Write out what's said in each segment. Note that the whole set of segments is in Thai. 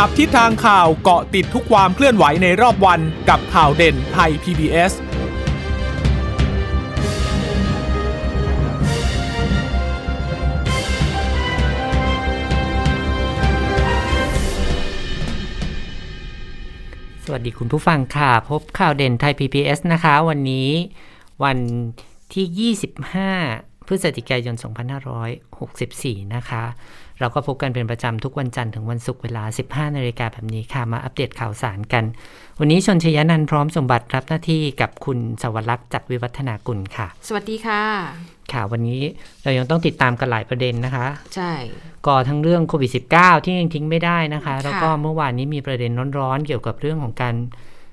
จับทิศทางข่าวเกาะติดทุกความเคลื่อนไหวในรอบวันกับข่าวเด่นไทย PBS สวัสดีคุณผู้ฟังค่ะ พบข่าวเด่นไทย PBS นะคะ วันนี้วันที่ 25 พฤศจิกายน 2564 นะคะ เราก็พบกันเป็นประจำทุกวันจันทร์ถึงวันศุกร์เวลา 15นาฬิกาแบบนี้ค่ะ มาอัปเดตข่าวสารกัน วันนี้ชนชยนันท์พร้อมสมบัติรับหน้าที่กับคุณสวรักษ์จากวิวัฒนากุลค่ะ สวัสดีค่ะ ค่ะ วันนี้เรายังต้องติดตามกันหลายประเด็นนะคะ ใช่ ก็ทั้งเรื่องโควิด -19 ที่ยังทิ้งไม่ได้นะคะค่ะแล้วก็เมื่อวานนี้มีประเด็นร้อนๆเกี่ยวกับเรื่องของการ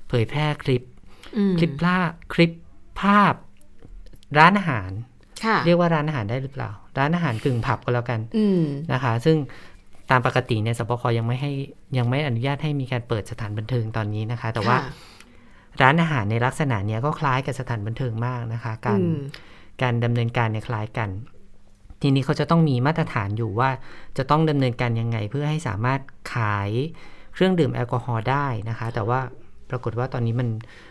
เผยแพร่คลิปอืมคลิปล่าคลิปภาพร้านอาหารค่ะ เรียกว่าร้านอาหารได้หรือเปล่า ร้านอาหารกึ่งผับก็แล้วกันอืมนะคะ ซึ่งตามปกติเนี่ยสปคยังไม่ให้ยังไม่อนุญาตให้มีการเปิดสถานบันเทิงตอนนี้นะคะ แต่ว่าค่ะร้านอาหารในลักษณะเนี้ยก็คล้ายกับสถานบันเทิงมากนะคะ การอืมการดำเนินการเนี่ยคล้ายกัน ทีนี้เขาจะต้องมีมาตรฐานอยู่ว่าจะต้องดำเนินการยังไงเพื่อให้สามารถขายเครื่องดื่มแอลกอฮอล์ได้นะคะ แต่ว่าปรากฏว่าตอนนี้มัน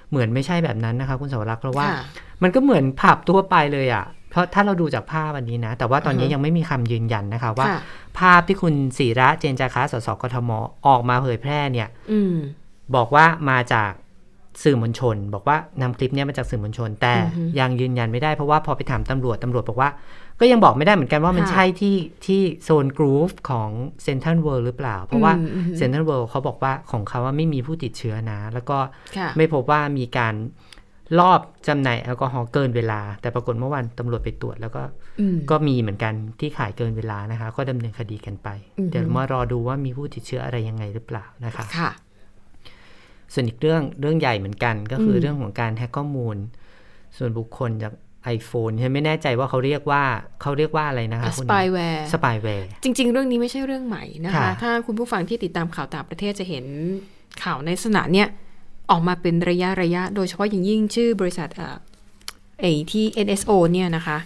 เหมือนไม่ใช่แบบนั้นนะคะ คุณสวรักษ์เพราะว่าค่ะมันก็เหมือนผับทั่วไปเลยอะ่ะ เพราะถ้าเราดูจากภาพวันนี้นะ แต่ว่าตอนนี้อือฮึยังไม่มีคำยืนยันนะคะว่าค่ะภาพที่คุณศิระเจนจาคะสสกทมออกมาเผยแพร่เนี่ยอืมบอกว่ามาจากสื่อมวลชน บอกว่านำคลิปเนี้ยมาจากสื่อมวลชน แต่อือฮึยังยืนยันไม่ได้เพราะว่าพอไปถามตำรวจตำรวจบอกว่า ก็ยังบอกไม่ได้เหมือนกันว่ามันค่ะใช่ที่ที่โซนกรูฟของเซนทรัลเวิลด์หรือเปล่า เพราะว่าอืมอืมเซนทรัลเวิลด์เขาบอกว่าของเขาว่าไม่มีผู้ติดเชื้อนะ แล้วก็ค่ะไม่พบว่ามีการ ลอบจำหน่ายแอลกอฮอล์เกินเวลา แต่ปรากฏเมื่อวานตำรวจไปตรวจแล้วก็อืมก็มีเหมือนกันที่ขายเกินเวลานะคะ ก็ดำเนินคดีกันไปอือฮึเดี๋ยวมารอดูว่ามีผู้ติดเชื้ออะไรยังไงหรือเปล่านะคะค่ะ ส่วนอีกเรื่องเรื่องใหญ่เหมือนกันก็คืออมเรื่องของการแฮ็กข้อมูล ส่วนบุคคลจาก iPhone ฉันไม่แน่ใจว่าเขาเรียกว่าเขาเรียกว่าอะไรนะคะสปายแวร์สปายแวร์จริง ๆ เรื่องนี้ไม่ใช่เรื่องใหม่นะคะค่ะถ้าคุณผู้ฟังที่ติดตามข่าวต่างประเทศจะเห็นข่าวในลักษณะเนี้ย ออกมาเป็นระยะระยะ โดยเฉพาะอย่างยิ่งชื่อบริษัทเอ่อไอที่ NSO เนี่ยนะคะ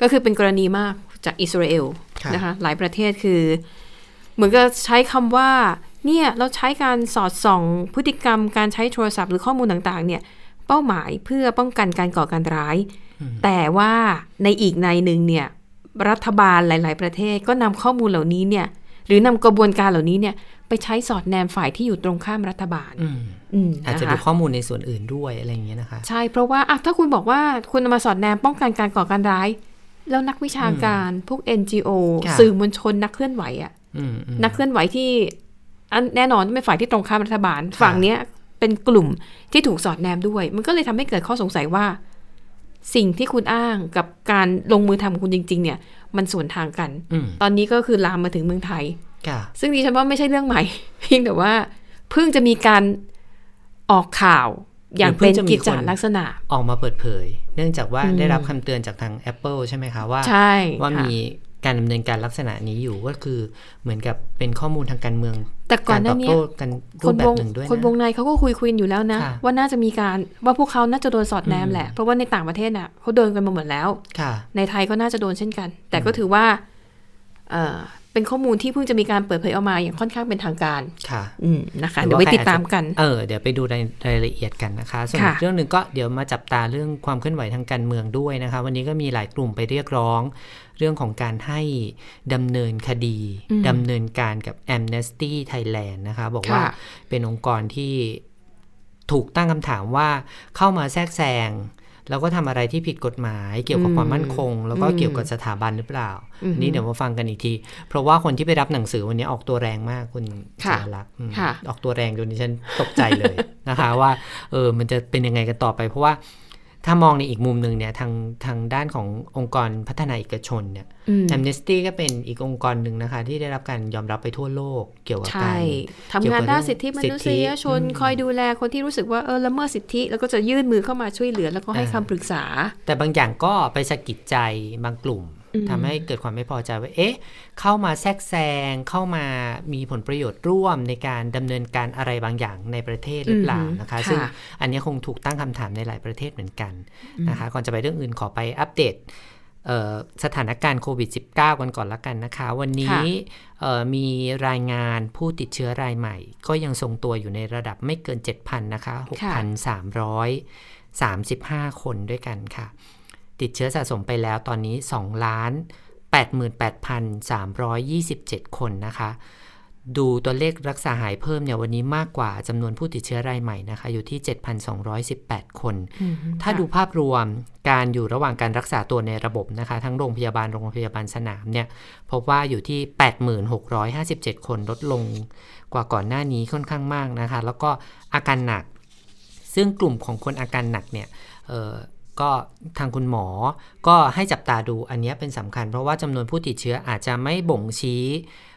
ก็คือเป็นกรณีมากจากอิสราเอลค่ะนะคะหลายประเทศคือ เหมือนกับใช้คำว่าเนี่ยเราใช้การสอดส่องพฤติกรรมการใช้โทรศัพท์หรือข้อมูลต่างๆ เนี่ยเป้าหมายเพื่อป้องกันการก่อการร้าย แต่ว่าในอีกในหนึ่งเนี่ยรัฐบาลหลาย ๆ ประเทศก็นำข้อมูลเหล่านี้เนี่ยหรือนำกระบวนการเหล่านี้เนี่ย ไปใช้สอดแนมฝ่ายที่อยู่ตรงข้ามรัฐบาลอืมอืมอาจจะนคดูข้อมูลในส่วนอื่นด้วยอะไรอย่างเงี้ยนะคะ ใช่เพราะว่าอะถ้าคุณบอกว่าคุณเอามาสอดแนมป้องกันการก่อการร้าย แล้วนักวิชาการพวก NGO ค่ะสื่อมวลชนนักเคลื่อนไหวอะอืมอืมนักเคลื่อนไหวที่อันแน่นอนเป็นฝ่ายที่ตรงข้ามรัฐบาลค่ะฝั่งเนี้ยเป็นกลุ่มที่ถูกสอดแนมด้วย มันก็เลยทำให้เกิดข้อสงสัยว่า สิ่งที่คุณอ้างกับการลงมือทำของคุณจริง ๆ เนี่ย มันสวนทางกันอืมตอนนี้ก็คือลามมาถึงเมืองไทยค่ะ ซึ่งดิฉันว่าไม่ใช่เรื่องใหม่ เพียงแต่ว่า เพิ่งจะมีการออกข่าวอย่างเป็นกิจจาลักษณะออกมาเปิดเผย เนื่องจากว่าอืมได้รับคำเตือนจากทาง Apple ใช่ไหมคะว่าใช่ว่าค่ะมีการดำเนินการลักษณะนี้อยู่ก็คือเหมือนกับเป็นข้อมูลทางการเมือง แต่ก่อนหตน้าอบนี้โต้กันรูคปนแบวบงหนึ่งด้วยคนวนะงในเขาก็คุยคุยกันอยู่แล้วนะค่ะว่าน่าจะมีการว่าพวกเขาน่าจะโดนสอดแนมอืมแหละ เพราะว่าในต่างประเทศน่ะเขาโดนกันมาหมดแล้วค่ะ ในไทยก็น่าจะโดนเช่นกัน แต่ก็ถือว่า เอ่อเป็นข้อมูลที่เพิ่งจะมีการเปิดเผยออกมาอย่างค่อนข้างเป็นทางการ ค่ะ อืมนะคะหรืเดี๋ยอวว่าไปติดตามกัน เออ เดี๋ยวไปดูรายรายละเอียดกันนะคะ ส่วนค่ะอีกเรื่องหนึ่งก็เดี๋ยวมาจับตาเรื่องความเคลื่อนไหวทางการเมืองด้วยนะคะ วันนี้ก็มีหลายกลุ่มไปเรียกร้อง เรื่องของการให้ดำเนินคดีดำเนินการกับ Amnesty Thailand นะคะ บอกว่าค่ะเป็นองค์กรที่ถูกตั้งคำถามว่าเข้ามาแทรกแซง แล้วก็ทำอะไรที่ผิดกฎหมายเกี่ยวกับความมั่นคง แล้วก็เกี่ยวกับสถาบันหรือเปล่าอือฮึนี่เดี๋ยวมาฟังกันอีกที เพราะว่าคนที่ไปรับหนังสือวันนี้ออกตัวแรงมากคุณค่ะศิวรักษ์อืมค่ะออกตัวแรงจนดิฉันตกใจเลยนะคะ ว่าเออมันจะเป็นยังไงกันต่อไป เพราะว่า ถ้ามองในอีกมุมหนึ่งเนี่ยทางทางด้านขององค์กรพัฒนาเอกชนเนี่ยอืมแอมเนสตี้ก็เป็นอีกองค์กรหนึ่งนะคะ ที่ได้รับการยอมรับไปทั่วโลกเกี่ยวกับใช่การทำงานด้านสิทธิมสิทนุธิษยชนอืมคอยดูแลคนที่รู้สึกว่าเออละเมิดสิทธิ แล้วก็จะยื่นมือเข้ามาช่วยเหลือ แล้วก็ให้อ่าคำปรึกษา แต่บางอย่างก็ไปสะกิดใจบางกลุ่มอืม ทำให้เกิดความไม่พอใจว่า เอ๊ะ เข้ามาแทรกแซง เข้ามามีผลประโยชน์ร่วมในการดำเนินการอะไรบางอย่างในประเทศหรือเปล่านะคะ ซึ่งอันนี้คงถูกตั้งคำถามในหลายประเทศเหมือนกันนะคะ ก่อนจะไปเรื่องอื่นขอไปอัปเดตเอ่อสถานการณ์โควิด -19 กันก่อนละกันนะคะ วันนี้เอ่อมีรายงานผู้ติดเชื้อรายใหม่ ก็ยังทรงตัวอยู่ในระดับไม่เกิน 7,000 นะคะ 6,335 คนด้วยกันค่ะ ติดเชื้อสะสมไปแล้วตอนนี้ 2 ล้าน 88,327 คนนะคะ ดูตัวเลขรักษาหายเพิ่มเนี่ยวันนี้มากกว่าจำนวนผู้ติดเชื้อรายใหม่นะคะ อยู่ที่ 7,218 คน ถ้าดูภาพรวมการอยู่ระหว่างการรักษาตัวในระบบนะคะ ทั้งโรงพยาบาลโรงพยาบาลสนามเนี่ยพบว่าอยู่ที่ 8657 คนลดลงกว่าก่อนหน้านี้ค่อนข้างมากนะคะ แล้วก็อาการหนัก ซึ่งกลุ่มของคนอาการหนักเนี่ยเอ่อ ก็ทางคุณหมอ ก็ให้จับตาดูอันนี้เป็นสำคัญ เพราะว่าจำนวนผู้ติดเชื้ออาจจะไม่บ่งชี้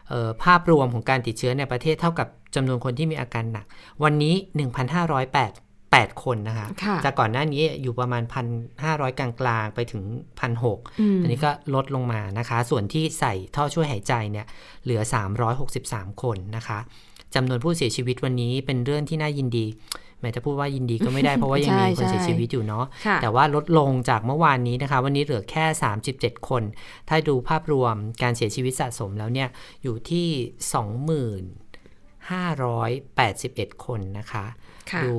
เอ่อภาพรวมของการติดเชื้อในประเทศเท่ากับจำนวนคนที่มีอาการหนัก วันนี้ 1,508 8 คนนะคะค่ะจากก่อนหน้านี้อยู่ประมาณ 1,500 กลางๆ ไปถึง 1,600อืมอันนี้ก็ลดลงมานะคะ ส่วนที่ใส่ท่อช่วยหายใจเนี่ยเหลือ 363 คนนะคะจำนวนผู้เสียชีวิตวันนี้เป็นเรื่องที่น่ายินดี แม้จะพูดว่ายินดีก็ไม่ได้เพราะว่ายังมีคนใช่เสียชีวิตอยู่เนาะค่ะแต่ว่าลดลงจากเมื่อวานนี้นะคะ วันนี้เหลือแค่ 37 คน ถ้าดูภาพรวมการเสียชีวิตสะสมแล้วเนี่ยอยู่ที่ 2581 คนนะคะค่ะดู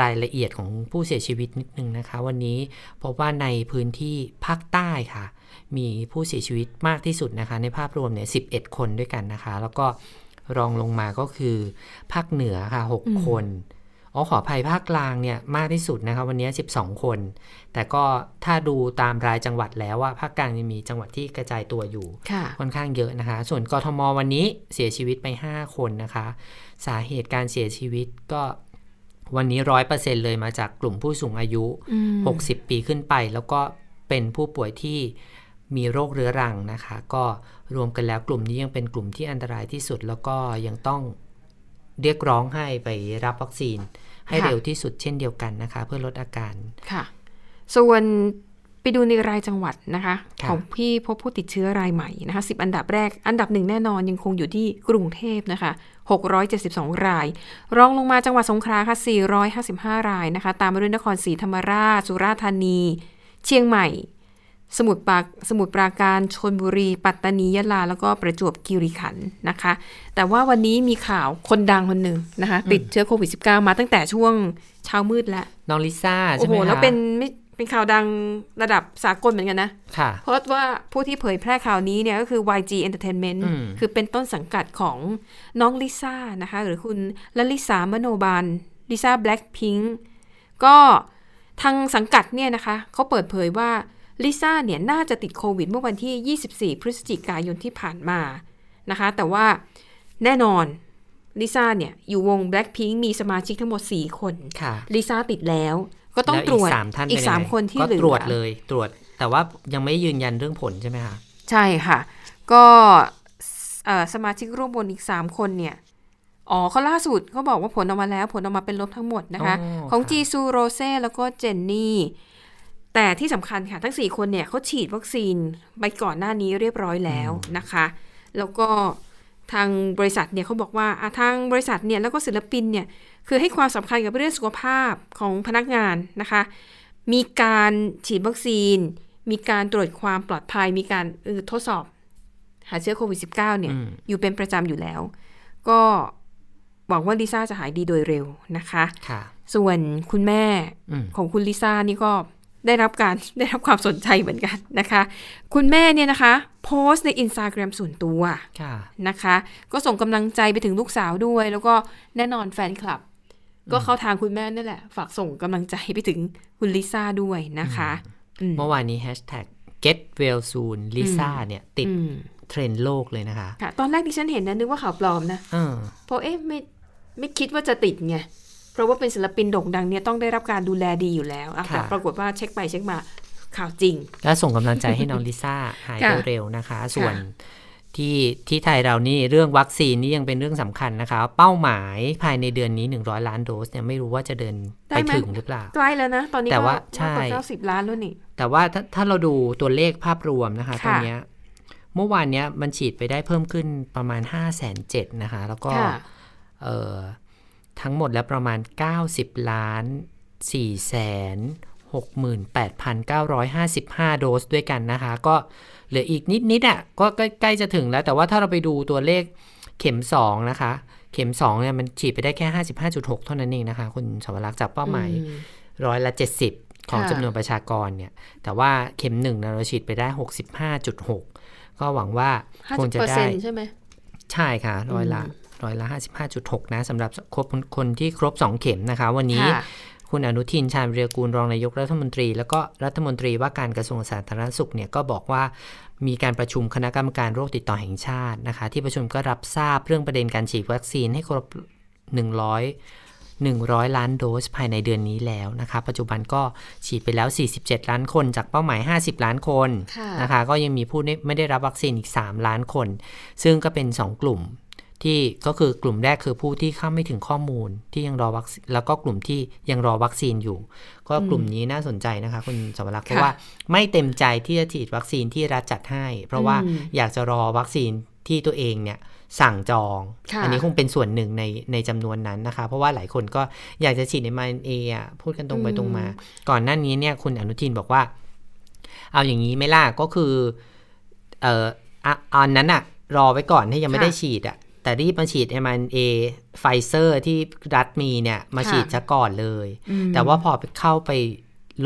รายละเอียดของผู้เสียชีวิตนิดนึงนะคะ วันนี้พบว่าในพื้นที่ภาคใต้ค่ะ มีผู้เสียชีวิตมากที่สุดนะคะ ในภาพรวมเนี่ย11 คนด้วยกันนะคะ แล้วก็รองลงมาก็คือ ภาคเหนือค่ะ 6 คน อ๋อขออภัยภาคกลางเนี่ยมากที่สุดนะคะวันนี้ 12 คน แต่ก็ถ้าดูตามรายจังหวัดแล้วว่าภาคกลางยังมีจังหวัดที่กระจายตัวอยู่ค่ะค่อนข้างเยอะนะคะ ส่วนกทมวันนี้เสียชีวิตไป 5 คนนะคะ สาเหตุการเสียชีวิตก็วันนี้ร้อยเปอร์เซ็นเลยมาจากกลุ่มผู้สูงอายุอืม60 ปีขึ้นไป แล้วก็เป็นผู้ป่วยที่มีโรคเรื้อรังนะคะ ก็รวมกันแล้วกลุ่มนี้ยังเป็นกลุ่มที่อันตรายที่สุด แล้วก็ยังต้อง เรียกร้องให้ไปรับวัคซีนให้ค่ะเร็วที่สุดเช่นเดียวกันนะคะ เพื่อลดอาการค่ะ ส่วนไปดูในรายจังหวัดนะคะค่ะของพี่พบผู้ติดเชื้อรายใหม่นะคะ10 อันดับแรก อันดับหนึ่งแน่นอนยังคงอยู่ที่กรุงเทพนะคะ672 ราย รองลงมาจังหวัดสงขลาค่ะ 455 รายนะคะ ตามมาด้วยนครศรีธรรมราช สุราษฎร์ธานี เชียงใหม่ สมุทรปราสมุทรปราการชนบุรี ปัตตานียะลา แล้วก็ประจวบคีรีขันธ์นะคะ แต่ว่าวันนี้มีข่าวคนดังคนหนึ่งนะคะ ติดเชื้อโควิด -19 มาตั้งแต่ช่วงเช้ามืดแล้ว น้องลิซ่าโอ้ใช่ไหโหมคะแล้วเป็นไม่เป็นข่าวดังระดับสากลเหมือนกันนะ ค่ะ เพราะว่าผู้ที่เผยแพร่ข่าวนี้เนี่ยก็คือ YG Entertainment อืมคือเป็นต้นสังกัดของน้องลิซ่านะคะ หรือคุณลลิสามโนบาลลิซ่าแบล็ p พิงก็ทางสังกัดเนี่ยนะคะเขาเปิดเผยว่า ลิซ่าเนี่ยน่าจะติดโควิดเมื่อวันที่ 24 พฤศจิกายนที่ผ่านมานะคะ แต่ว่าแน่นอนลิซ่าเนี่ยอยู่วง Blackpink มีสมาชิกทั้งหมด 4 คนค่ะลิซ่าติดแล้ว ก็ต้องแล้วตรวจกสามท่านอีกเป็นยังสามไงคนที่ก็เหลือตรวจเลยตรวจ แต่ว่ายังไม่ยืนยันเรื่องผลใช่ไหมคะใช่ค่ะ ก็เอ่อสมาชิกร่วมวงอีก 3 คนเนี่ยอ๋อเขาล่าสุดเขาบอกว่าผลออกมาแล้วผลออกมาเป็นลบทั้งหมดนะคะอ๋อของค่ะจีซูโรเซ่แล้วก็เจนนี่ แต่ที่สำคัญค่ะทั้ง 4 คนเนี่ยเขาฉีดวัคซีนไปก่อนหน้านี้เรียบร้อยแล้วนะคะ แล้วก็ทางบริษัทเนี่ยเขาบอกว่าอะทางบริษัทเนี่ยแล้วก็ศิลปินเนี่ยคือให้ความสำคัญกับเรื่องสุขภาพของพนักงานนะคะ มีการฉีดวัคซีน มีการตรวจความปลอดภัย มีการเออทดสอบหาเชื้อโควิด -19 เนี่ยอืมอยู่เป็นประจำอยู่แล้ว ก็หวังว่าลิซ่าจะหายดีโดยเร็วนะคะค่ะส่วนคุณแม่อืมของคุณลิซ่านี่ก็ ได้รับการได้รับความสนใจเหมือนกันนะคะ คุณแม่เนี่ยนะคะ โพสต์ในอินสตาแกรมส่วนตัวค่ะนะคะ ก็ส่งกำลังใจไปถึงลูกสาวด้วย แล้วก็แน่นอนแฟนคลับ ก็เข้าทางคุณแม่นั่นแหละ ฝากส่งกำลังใจไปถึงคุณลิซ่าด้วยนะคะอืมเมื่อวานนี้แฮชแท็ก get well soon ลิซ่าเนี่ยติดอืมเทรนด์โลกเลยนะคะค่ะตอนแรกที่ฉันเห็นนะนึกว่าข่าวปลอมนะเออเพราะเอ๊ะไม่ไม่คิดว่าจะติดไง เพราะว่าเป็นศิลปินโด่งดังเนี่ยต้องได้รับการดูแลดีอยู่แล้วอะค่ะแต่ปรากฏว่าเช็คไปเช็คมาข่าวจริง ก็ส่งกำลังใจให้น้องลิซ่าหายค่ะเร็วๆนะคะ ส่วนที่ที่ไทยเรานี่เรื่องวัคซีนนี่ยังเป็นเรื่องสำคัญนะคะ เป้าหมายภายในเดือนนี้ 100 ล้านโดสเนี่ยไม่รู้ว่าจะเดินไปถึงหรือเปล่าใกล้แล้วนะ ตอนนี้แต่ว่าก็ใช่มากกว่าเก้าสิบล้านแล้วนี่ แต่ว่าถ้าถ้าเราดูตัวเลขภาพรวมนะคะค่ะตอนเนี้ยเมื่อวานเนี้ยมันฉีดไปได้เพิ่มขึ้นประมาณ5 7 0 0 0นะคะ แล้วก็ค่ะเอ่อ ทั้งหมดแล้วประมาณ 90 ล้าน4แสน68,955 โดสด้วยกันนะคะ ก็เหลืออีกนิดนิดๆอะก็ใกล้ๆจะถึงแล้ว แต่ว่าถ้าเราไปดูตัวเลขเข็ม 2 นะคะ เข็ม2เนี่ยมันฉีดไปได้แค่ 55.6 เท่านั้นเองนะคะ คุณสวรักษ์จากเป้าหมายอืมร้อยละ 70 ของค่ะจำนวนประชากรเนี่ย แต่ว่าเข็มหนึ่งนะเราฉีดไปได้ 65.6 ก็หวังว่าห้าคสิงบจะเปอร์ได้เซ็นต์ใช่ไหมใช่ค่ะร้อยละ ร้อยละ 55.6 นะสำหรับครบคนที่ครบ 2 เข็มนะคะ วันนี้ค่ะคุณอนุทินชาญวิรกูลรองนายกรัฐมนตรี แล้วก็รัฐมนตรีว่าการกระทรวงสาธารณสุขเนี่ยก็บอกว่ามีการประชุมคณะกรรมการโรคติดต่อแห่งชาตินะคะ ที่ประชุมก็รับทราบเรื่องประเด็นการฉีดวัคซีนให้ครบ 100 100 ล้านโดสภายในเดือนนี้แล้วนะคะ ปัจจุบันก็ฉีดไปแล้ว 47 ล้านคน จากเป้าหมาย 50 ล้านคนค่ะนะคะ ก็ยังมีผู้ไม่ได้รับวัคซีนอีก 3 ล้านคน ซึ่งก็เป็น 2 กลุ่ม ที่ก็คือกลุ่มแรกคือผู้ที่เข้าไม่ถึงข้อมูลที่ยังรอวัคซีนแล้วก็กลุ่มที่ยังรอวัคซีนอยู่ ก็กลุ่มนี้น่าสนใจนะคะคุณสวรักษ์เพราะว่าไม่เต็มใจที่จะฉีดวัคซีนที่รัฐจัดให้ เพราะว่าอืมอยากจะรอวัคซีนที่ตัวเองเนี่ยสั่งจองค่ะอันี้คงเป็นส่วนหนึ่งในในจำนวนนั้นนะคะ เพราะว่าหลายคนก็อยากจะฉีดในมาเออะพูดกันตรงไปตรงมา ก่อนหน้านี้เนี่ยคุณอนุทินบอกว่า เอาอย่างนี้ไหม่ล่ะก็คือเอ่ออะอันนั้นอะรอไว้ก่อนที่ยังไม่ค่ะได้ฉีดอะ แต่รีบมาฉีด mRNA ไฟเซอร์ที่รัฐมีเนี่ย มาค่ะฉีดซะก่อนเลยอืมแต่ว่าพอไปเข้าไป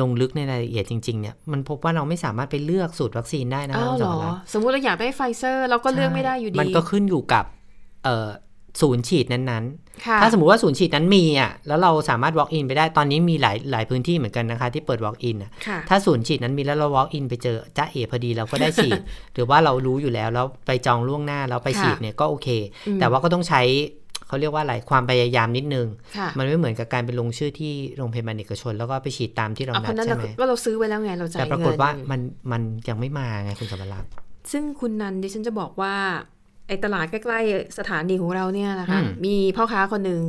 ลงลึกในรายละเอียดจริง ๆ เนี่ย มันพบว่าเราไม่สามารถไปเลือกสูตรวัคซีนได้นะอ้าคะวคุณเหสรอวรักษ์สมมุติเราอยากได้ไฟเซอร์เราก็เลือกไม่ได้อยู่ดี มันก็ขึ้นอยู่กับเอ่อ ศูนย์ฉีดนั้นๆค่ะถ้าสมมติว่าศูนย์ฉีดนั้นมีอะ แล้วเราสามารถ walk in ไปได้ ตอนนี้มีหลายหลายพื้นที่เหมือนกันนะคะ ที่เปิด walk in อะค่ะถ้าศูนย์ฉีดนั้นมีแล้วเรา walk in ไปเจอจ้าเอพอดีเราก็ได้ฉีด หรือว่าเรารู้อยู่แล้วแล้วไปจองล่วงหน้าแล้วไปค่ะฉีดเนี่ยก็โอเคอืมแต่ว่าก็ต้องใช้เขาเรียกว่าอะไร ความพยายามนิดนึงค่ะมันไม่เหมือนกับการไปลงชื่อที่โรงพยาบาลเอกชน แล้วก็ไปฉีดตามที่เราเอานัคดนนั้นใช่เราไหมก็เราซื้อไว้แล้วไงเราจ่ายแต่เงินปรากฏว่ามันมันยังไม่มาไงคุณสมรักษ์ซึ่งคุณนันดิฉันจะบอกว่า ไอ้ตลาดใกล้ๆสถานีของเราเนี่ยนะคะอืมมีพ่อค้าคนหนึ่ง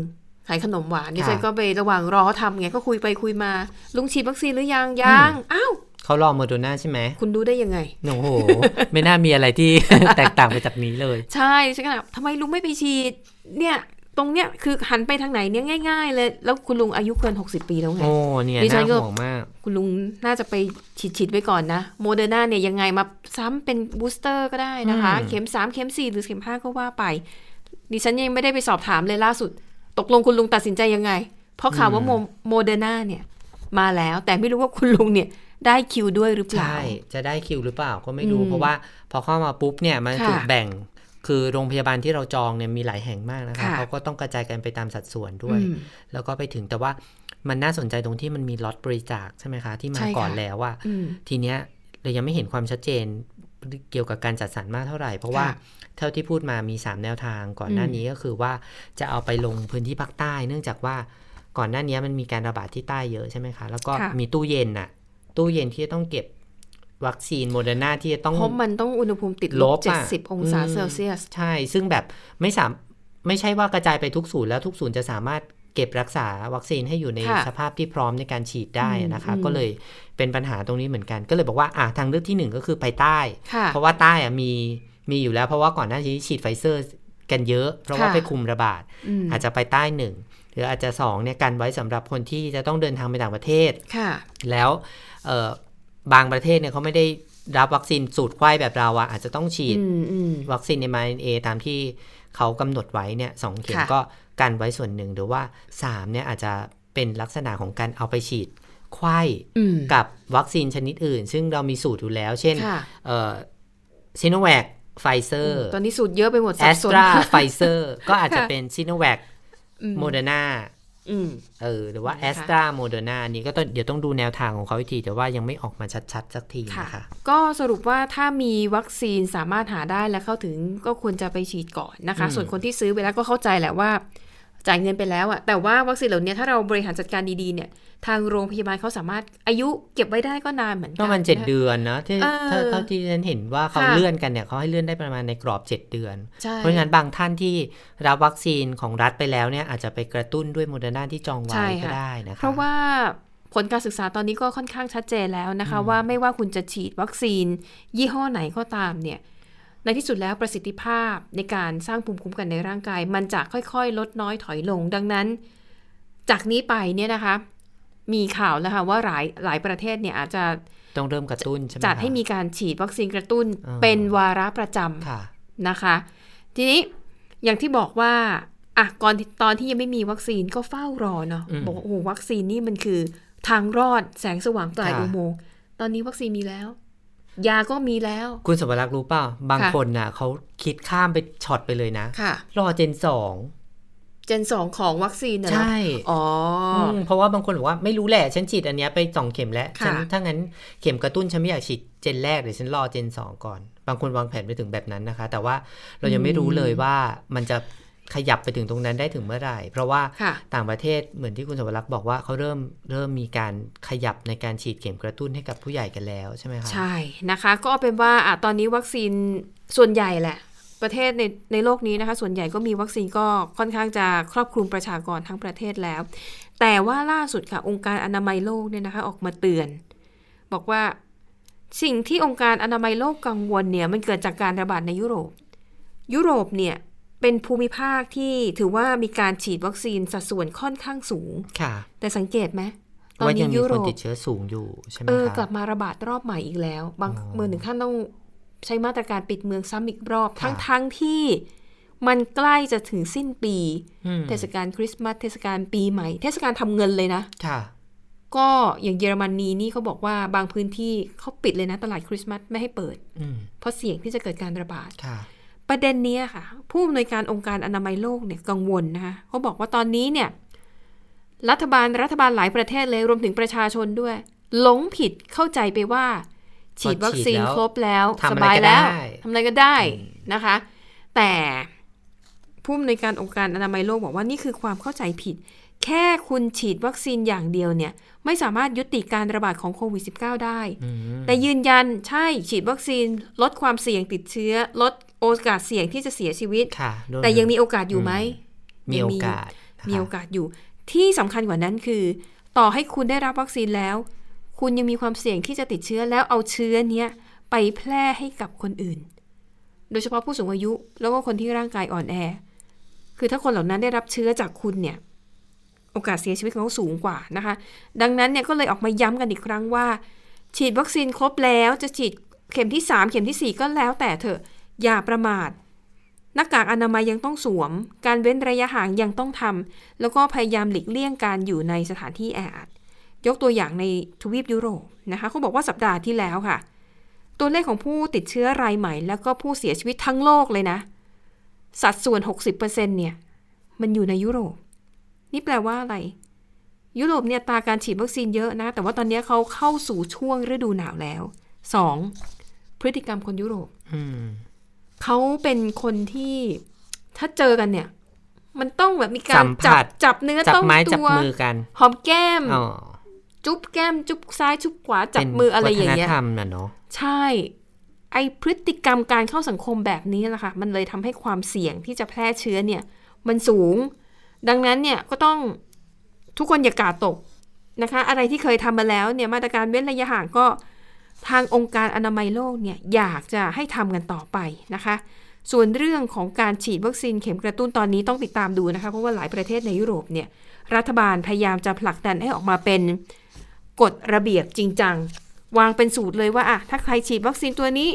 ขายขนมหวานดิค่ะฉันก็ไประหว่างรอเขาทำไงก็คุยไปคุยมา ลุงฉีดวัคซีนหรือยังยังอ้าวเขารอโมโดนาใช่ไหม คุณดูได้ยังไง โอ้โห ไม่น่ามีอะไรที่แตกต่างไปจากนี้เลย ใช่ดิฉันก็แบบทำไมลุงไม่ไปฉีด เนี่ย ตรงเนี้ยคือหันไปทางไหนเนี่ยง่าย ๆ เลย แล้วคุณลุงอายุเกิน60ปีแล้วไงโอ้เนี่ยดิฉัน่านก็ห่วงมาก คุณลุงน่าจะไปฉีดฉีดๆไว้ก่อนนะโมเดอร์นาเนี่ยยังไงมาซ้ำเป็นบูสเตอร์ก็ได้นะคะอืมเข็ม3เข็ม4หรือเข็ม5ก็ว่าไป ดิฉันยังไม่ได้ไปสอบถามเลยล่าสุด ตกลงคุณลุงตัดสินใจยังไง เพราะข่าวว่าโมโมเดอร์นาเนี่ยมาแล้วแต่ไม่รู้ว่าคุณลุงเนี่ยได้คิวด้วยหรือเปล่า ใช่ จะได้คิวหรือเปล่าก็ไม่รู้อืมเพราะว่าพอเข้ามาปุ๊บเนี่ยมันค่ะถูกแบ่ง คือโรงพยาบาลที่เราจองเนี่ยมีหลายแห่งมากนะคะค่ะเขาก็ต้องกระจายกันไปตามสัดส่วนด้วยอืมแล้วก็ไปถึงแต่ว่ามันน่าสนใจตรงที่มันมีล็อตบริจาคใช่ไหมคะ ที่มาใช่ค่ะก่อนแล้วว่าอืมทีเนี้ยเรายังไม่เห็นความชัดเจนเกี่ยวกับการจัดสรรมากเท่าไหร่ เพราะว่าค่ะเท่าที่พูดมามี 3 แนวทางก่อนหน้าอืมนี้ก็คือว่าจะเอาไปลงพื้นที่ภาคใต้ เนื่องจากว่าก่อนหน้านี้มันมีการระบาดที่ใต้เยอะใช่ไหมคะ แล้วก็ค่ะมีตู้เย็นน่ะ ตู้เย็นที่จะต้องเก็บ วัคซีนโมเดอร์นาที่จะต้องเพราะมันต้องอุณหภูมิติดลลบบอะ70องศาอืมเซลเซียส ใช่ ซึ่งแบบไม่สามไม่ใช่ว่ากระจายไปทุกศูนย์แล้วทุกศูนย์จะสามารถเก็บรักษาวัคซีนให้อยู่ในค่ะสภาพที่พร้อมในการฉีดได้นะคะอืมก็เลยเป็นปัญหาตรงนี้เหมือนกัน ก็เลยบอกว่าอะทางเลือกที่หนึ่งก็คือไปใต้ค่ะเพราะว่าใต้อะมีมีอยู่แล้ว เพราะว่าก่อนหน้านี้ฉีดไฟเซอร์กันเยอะ เพราะว่าค่ะไปคุมระบาดอืมอาจจะไปใต้หนึ่งหรืออาจจะสองเนี่ยกันไว้สำหรับคนที่จะต้องเดินทางไปต่างประเทศค่ะแล้วเอ่อ บางประเทศเนี่ยเขาไม่ได้รับวัคซีนสูตรไขว้แบบเราอะอาจจะต้องฉีดอืมอืมวัคซีน mRNA ตามที่เขากำหนดไว้เนี่ยสองเข็มค่ะก็กันไว้ส่วนหนึ่งหรือว่า3เนี่ยอาจจะเป็นลักษณะของการเอาไปฉีดไขว้อืมกับวัคซีนชนิดอื่น ซึ่งเรามีสูตรอยู่แล้ว เช่นค่ะเอ่อซิโนแวคไฟเซอร์ตอนนี้สูตรเยอะไปหมดสับสนแอสตราไฟเซอร์ก็อาจจะค่ะเป็นซิโนแวคอืมโมเดอร์นาอืม เออหรือว่านะคะแอสตราโมเดอร์นานี้ก็ต้องเดี๋ยวต้องดูแนวทางของเขาอีกที แต่ว่ายังไม่ออกมาชัดๆ สักทีค่ะนะคะ ก็สรุปว่าถ้ามีวัคซีนสามารถหาได้และเข้าถึงก็ควรจะไปฉีดก่อนนะคะอืมส่วนคนที่ซื้อไปแล้วก็เข้าใจแหละว่า จ่ายเงินไปแล้วอะแต่ว่าวัคซีนเหล่านี้ถ้าเราบริหารจัดการดีๆเนี่ย ทางโรงพยาบาลเขาสามารถอายุเก็บไว้ได้ก็นานเหมือนกันก็มันเจ็ดเดือนนะที่เออถ้าเท่าที่ฉันเห็นว่าเขาค่ะเลื่อนกันเนี่ยเขาให้เลื่อนได้ประมาณในกรอบ7เดือนใช่เพราะงั้นบางท่านที่รับวัคซีนของรัฐไปแล้วเนี่ยอาจจะไปกระตุ้นด้วยโมเดอร์นาที่จองไว้ใช่ก็ค่ะได้นะคะเพราะว่าผลการศึกษาตอนนี้ก็ค่อนข้างชัดเจนแล้วนะคะ ว่าไม่ว่าคุณจะฉีดวัคซีนยี่ห้อไหนก็ตามเนี่ย ในที่สุดแล้วประสิทธิภาพในการสร้างภูมิคุ้มกันในร่างกาย มันจะค่อยๆ ลดน้อยถอยลง ดังนั้น จากนี้ไปเนี่ยนะคะ มีข่าวแล้วค่ะว่าหลายหลายประเทศเนี่ยอาจจะต้องเริ่มกระตุ้นใช่ไหมจัดคะให้มีการฉีดวัคซีนกระตุ้นอ่าเป็นวาระประจำค่ะนะคะ ทีนี้อย่างที่บอกว่าอะก่อนที่ตอนที่ยังไม่มีวัคซีนก็เฝ้ารอเนาะอืมบอกว่าโอ้โหวัคซีนนี่มันคือทางรอดแสงสว่างปลายค่ะอุโมงค์ตอนนี้วัคซีนมีแล้ว ยาก็มีแล้ว คุณสมรักษ์รู้เปล่า บางค่ะคนน่ะเขาคิดข้ามไปช็อตไปเลยนะค่ะรอเจนสองเจนสองของวัคซีนนะใช่อ๋ออมเพราะว่าบางคนบอกว่าไม่รู้แหละ ฉันฉีดอันเนี้ยไปสองเข็มแล้วค่ะฉันถ้างั้นเข็มกระตุ้นฉันไม่อยากฉีดเจนแรกเดี๋ยวฉันรอเจนสองก่อน บางคนวางแผนไปถึงแบบนั้นนะคะ แต่ว่าเรายังไม่รู้เลยว่ามันจะ ขยับไปถึงตรงนั้นได้ถึงเมื่อไหร่ เพราะว่าค่ะต่างประเทศเหมือนที่คุณสวรักษ์บอกว่าเขาเริ่มเริ่มมีการขยับในการฉีดเข็มกระตุ้นให้กับผู้ใหญ่กันแล้วใช่ไหมคะใช่นะคะ ก็เอาเป็นว่าอะตอนนี้วัคซีนส่วนใหญ่แหละ ประเทศในในโลกนี้นะคะ ส่วนใหญ่ก็มีวัคซีนก็ค่อนข้างจะครอบคลุมประชากรทั้งประเทศแล้ว แต่ว่าล่าสุดค่ะองค์การอนามัยโลกเนี่ยนะคะออกมาเตือน บอกว่าสิ่งที่องค์การอนามัยโลกกังวลเนี่ยมันเกิดจากการระบาดในยุโรป ยุโรปเนี่ย เป็นภูมิภาคที่ถือว่ามีการฉีดวัคซีนสัดส่วนค่อนข้างสูง ค่ะ แต่สังเกตไหมตอนว่ายันี้งมียุคโรนปติดเชื้อสูงอยู่ใช่ไหมเออคะกลับมาระบาดรอบใหม่อีกแล้ว บางอ๋อเมืองถึงขั้นต้องใช้มาตรการปิดเมืองซ้ำอีกรอบค่ะทั้งทั้งที่มันใกล้จะถึงสิ้นปีอืมเทศกาลคริสต์มาสเทศกาลปีใหม่ เทศกาลทำเงินเลยนะ ค่ะ ก็อย่างเยอรมนีนี่เขาบอกว่าบางพื้นที่เขาปิดเลยนะตลาดคริสต์มาสไม่ให้เปิดอืมเพราะเสี่ยงที่จะเกิดการระบาดค่ะ ประเด็นเนี้ยค่ะ ผู้อำนวยการองค์การอนามัยโลกเนี่ยกังวลนะคะเขาบอกว่าตอนนี้เนี่ยรัฐบาลรัฐบาลหลายประเทศเลยรวมถึงประชาชนด้วย หลงผิดเข้าใจไปว่า ฉีดวัคซีนครบแล้วทำสอะไรบายก็แล้วได้ทำอะไรก็ได้อืมนะคะ แต่ผู้อำนวยการองค์การอนามัยโลกบอกว่านี่คือความเข้าใจผิด แค่คุณฉีดวัคซีนอย่างเดียวเนี่ย ไม่สามารถยุติการระบาดของโควิด -19 ได้อืมแต่ยืนยันใช่ฉีดวัคซีนลดความเสี่ยงติดเชื้อ ลด โอกาสเสี่ยงที่จะเสียชีวิตค่ะโดนแต่ยังมีโอกาสอยู่ไหมมียังโอมีกาสนะคะมีโอกาสอยู่ ที่สำคัญกว่านั้นคือ ต่อให้คุณได้รับวัคซีนแล้ว คุณยังมีความเสี่ยงที่จะติดเชื้อแล้วเอาเชื้อเนี้ยไปแพร่ให้กับคนอื่น โดยเฉพาะผู้สูงอายุ แล้วก็คนที่ร่างกายอ่อนแอ คือถ้าคนเหล่านั้นได้รับเชื้อจากคุณเนี่ย โอกาสเสียชีวิตของเขาสูงกว่านะคะ ดังนั้นเนี่ยก็เลยออกมาย้ำกันอีกครั้งว่า ฉีดวัคซีนครบแล้วจะฉีดเข็มที่ 3 เข็มทีสี่4 ก็แล้วแต่เถอะ อย่าประมาทหน้ากากอนามัยยังต้องสวม การเว้นระยะห่างยังต้องทำแล้วก็พยายามหลีกเลี่ยงการอยู่ในสถานที่แออัดยกตัวอย่างในทวีปยุโรปนะคะเขาบอกว่าสัปดาห์ที่แล้วค่ะ ตัวเลขของผู้ติดเชื้อรายใหม่ แล้วก็ผู้เสียชีวิตทั้งโลกเลยนะ สัดส่วน 60%เนี่ยมันอยู่ในยุโรป นี่แปลว่าอะไร ยุโรปเนี่ยตาการฉีดวัคซีนเยอะนะ แต่ว่าตอนนี้เขาเข้าสู่ช่วงฤดูหนาวแล้ว 2. พฤติกรรมคนยุโรป เขาเป็นคนที่ถ้าเจอกันเนี่ย มันต้องแบบมีการสัมผัจับสจับเนื้อจับต้องไม้จับตัวมือกันหอมแก้มอ๋อจุ๊บแก้มจุ๊บซ้ายจุ๊บขวาจับมืออะไรอย่างเงี้ยป็นวัฒนธรรมน่ะเนาะใช่ ไอพฤติกรรมการเข้าสังคมแบบนี้แหละค่ะมันเลยทำให้ความเสี่ยงที่จะแพร่เชื้อเนี่ย มันสูง ดังนั้นเนี่ยก็ต้องทุกคนอย่ากาดตกนะคะ อะไรที่เคยทำมาแล้วเนี่ยมาตรการเว้นระยะห่างก็ ทางองค์การอนามัยโลกเนี่ยอยากจะให้ทำกันต่อไปนะคะ ส่วนเรื่องของการฉีดวัคซีนเข็มกระตุ้นตอนนี้ต้องติดตามดูนะคะ เพราะว่าหลายประเทศในยุโรปเนี่ยรัฐบาลพยายามจะผลักดันให้ออกมาเป็นกฎระเบียบจริงจัง วางเป็นสูตรเลยว่าอะถ้าใครฉีดวัคซีนตัวนี้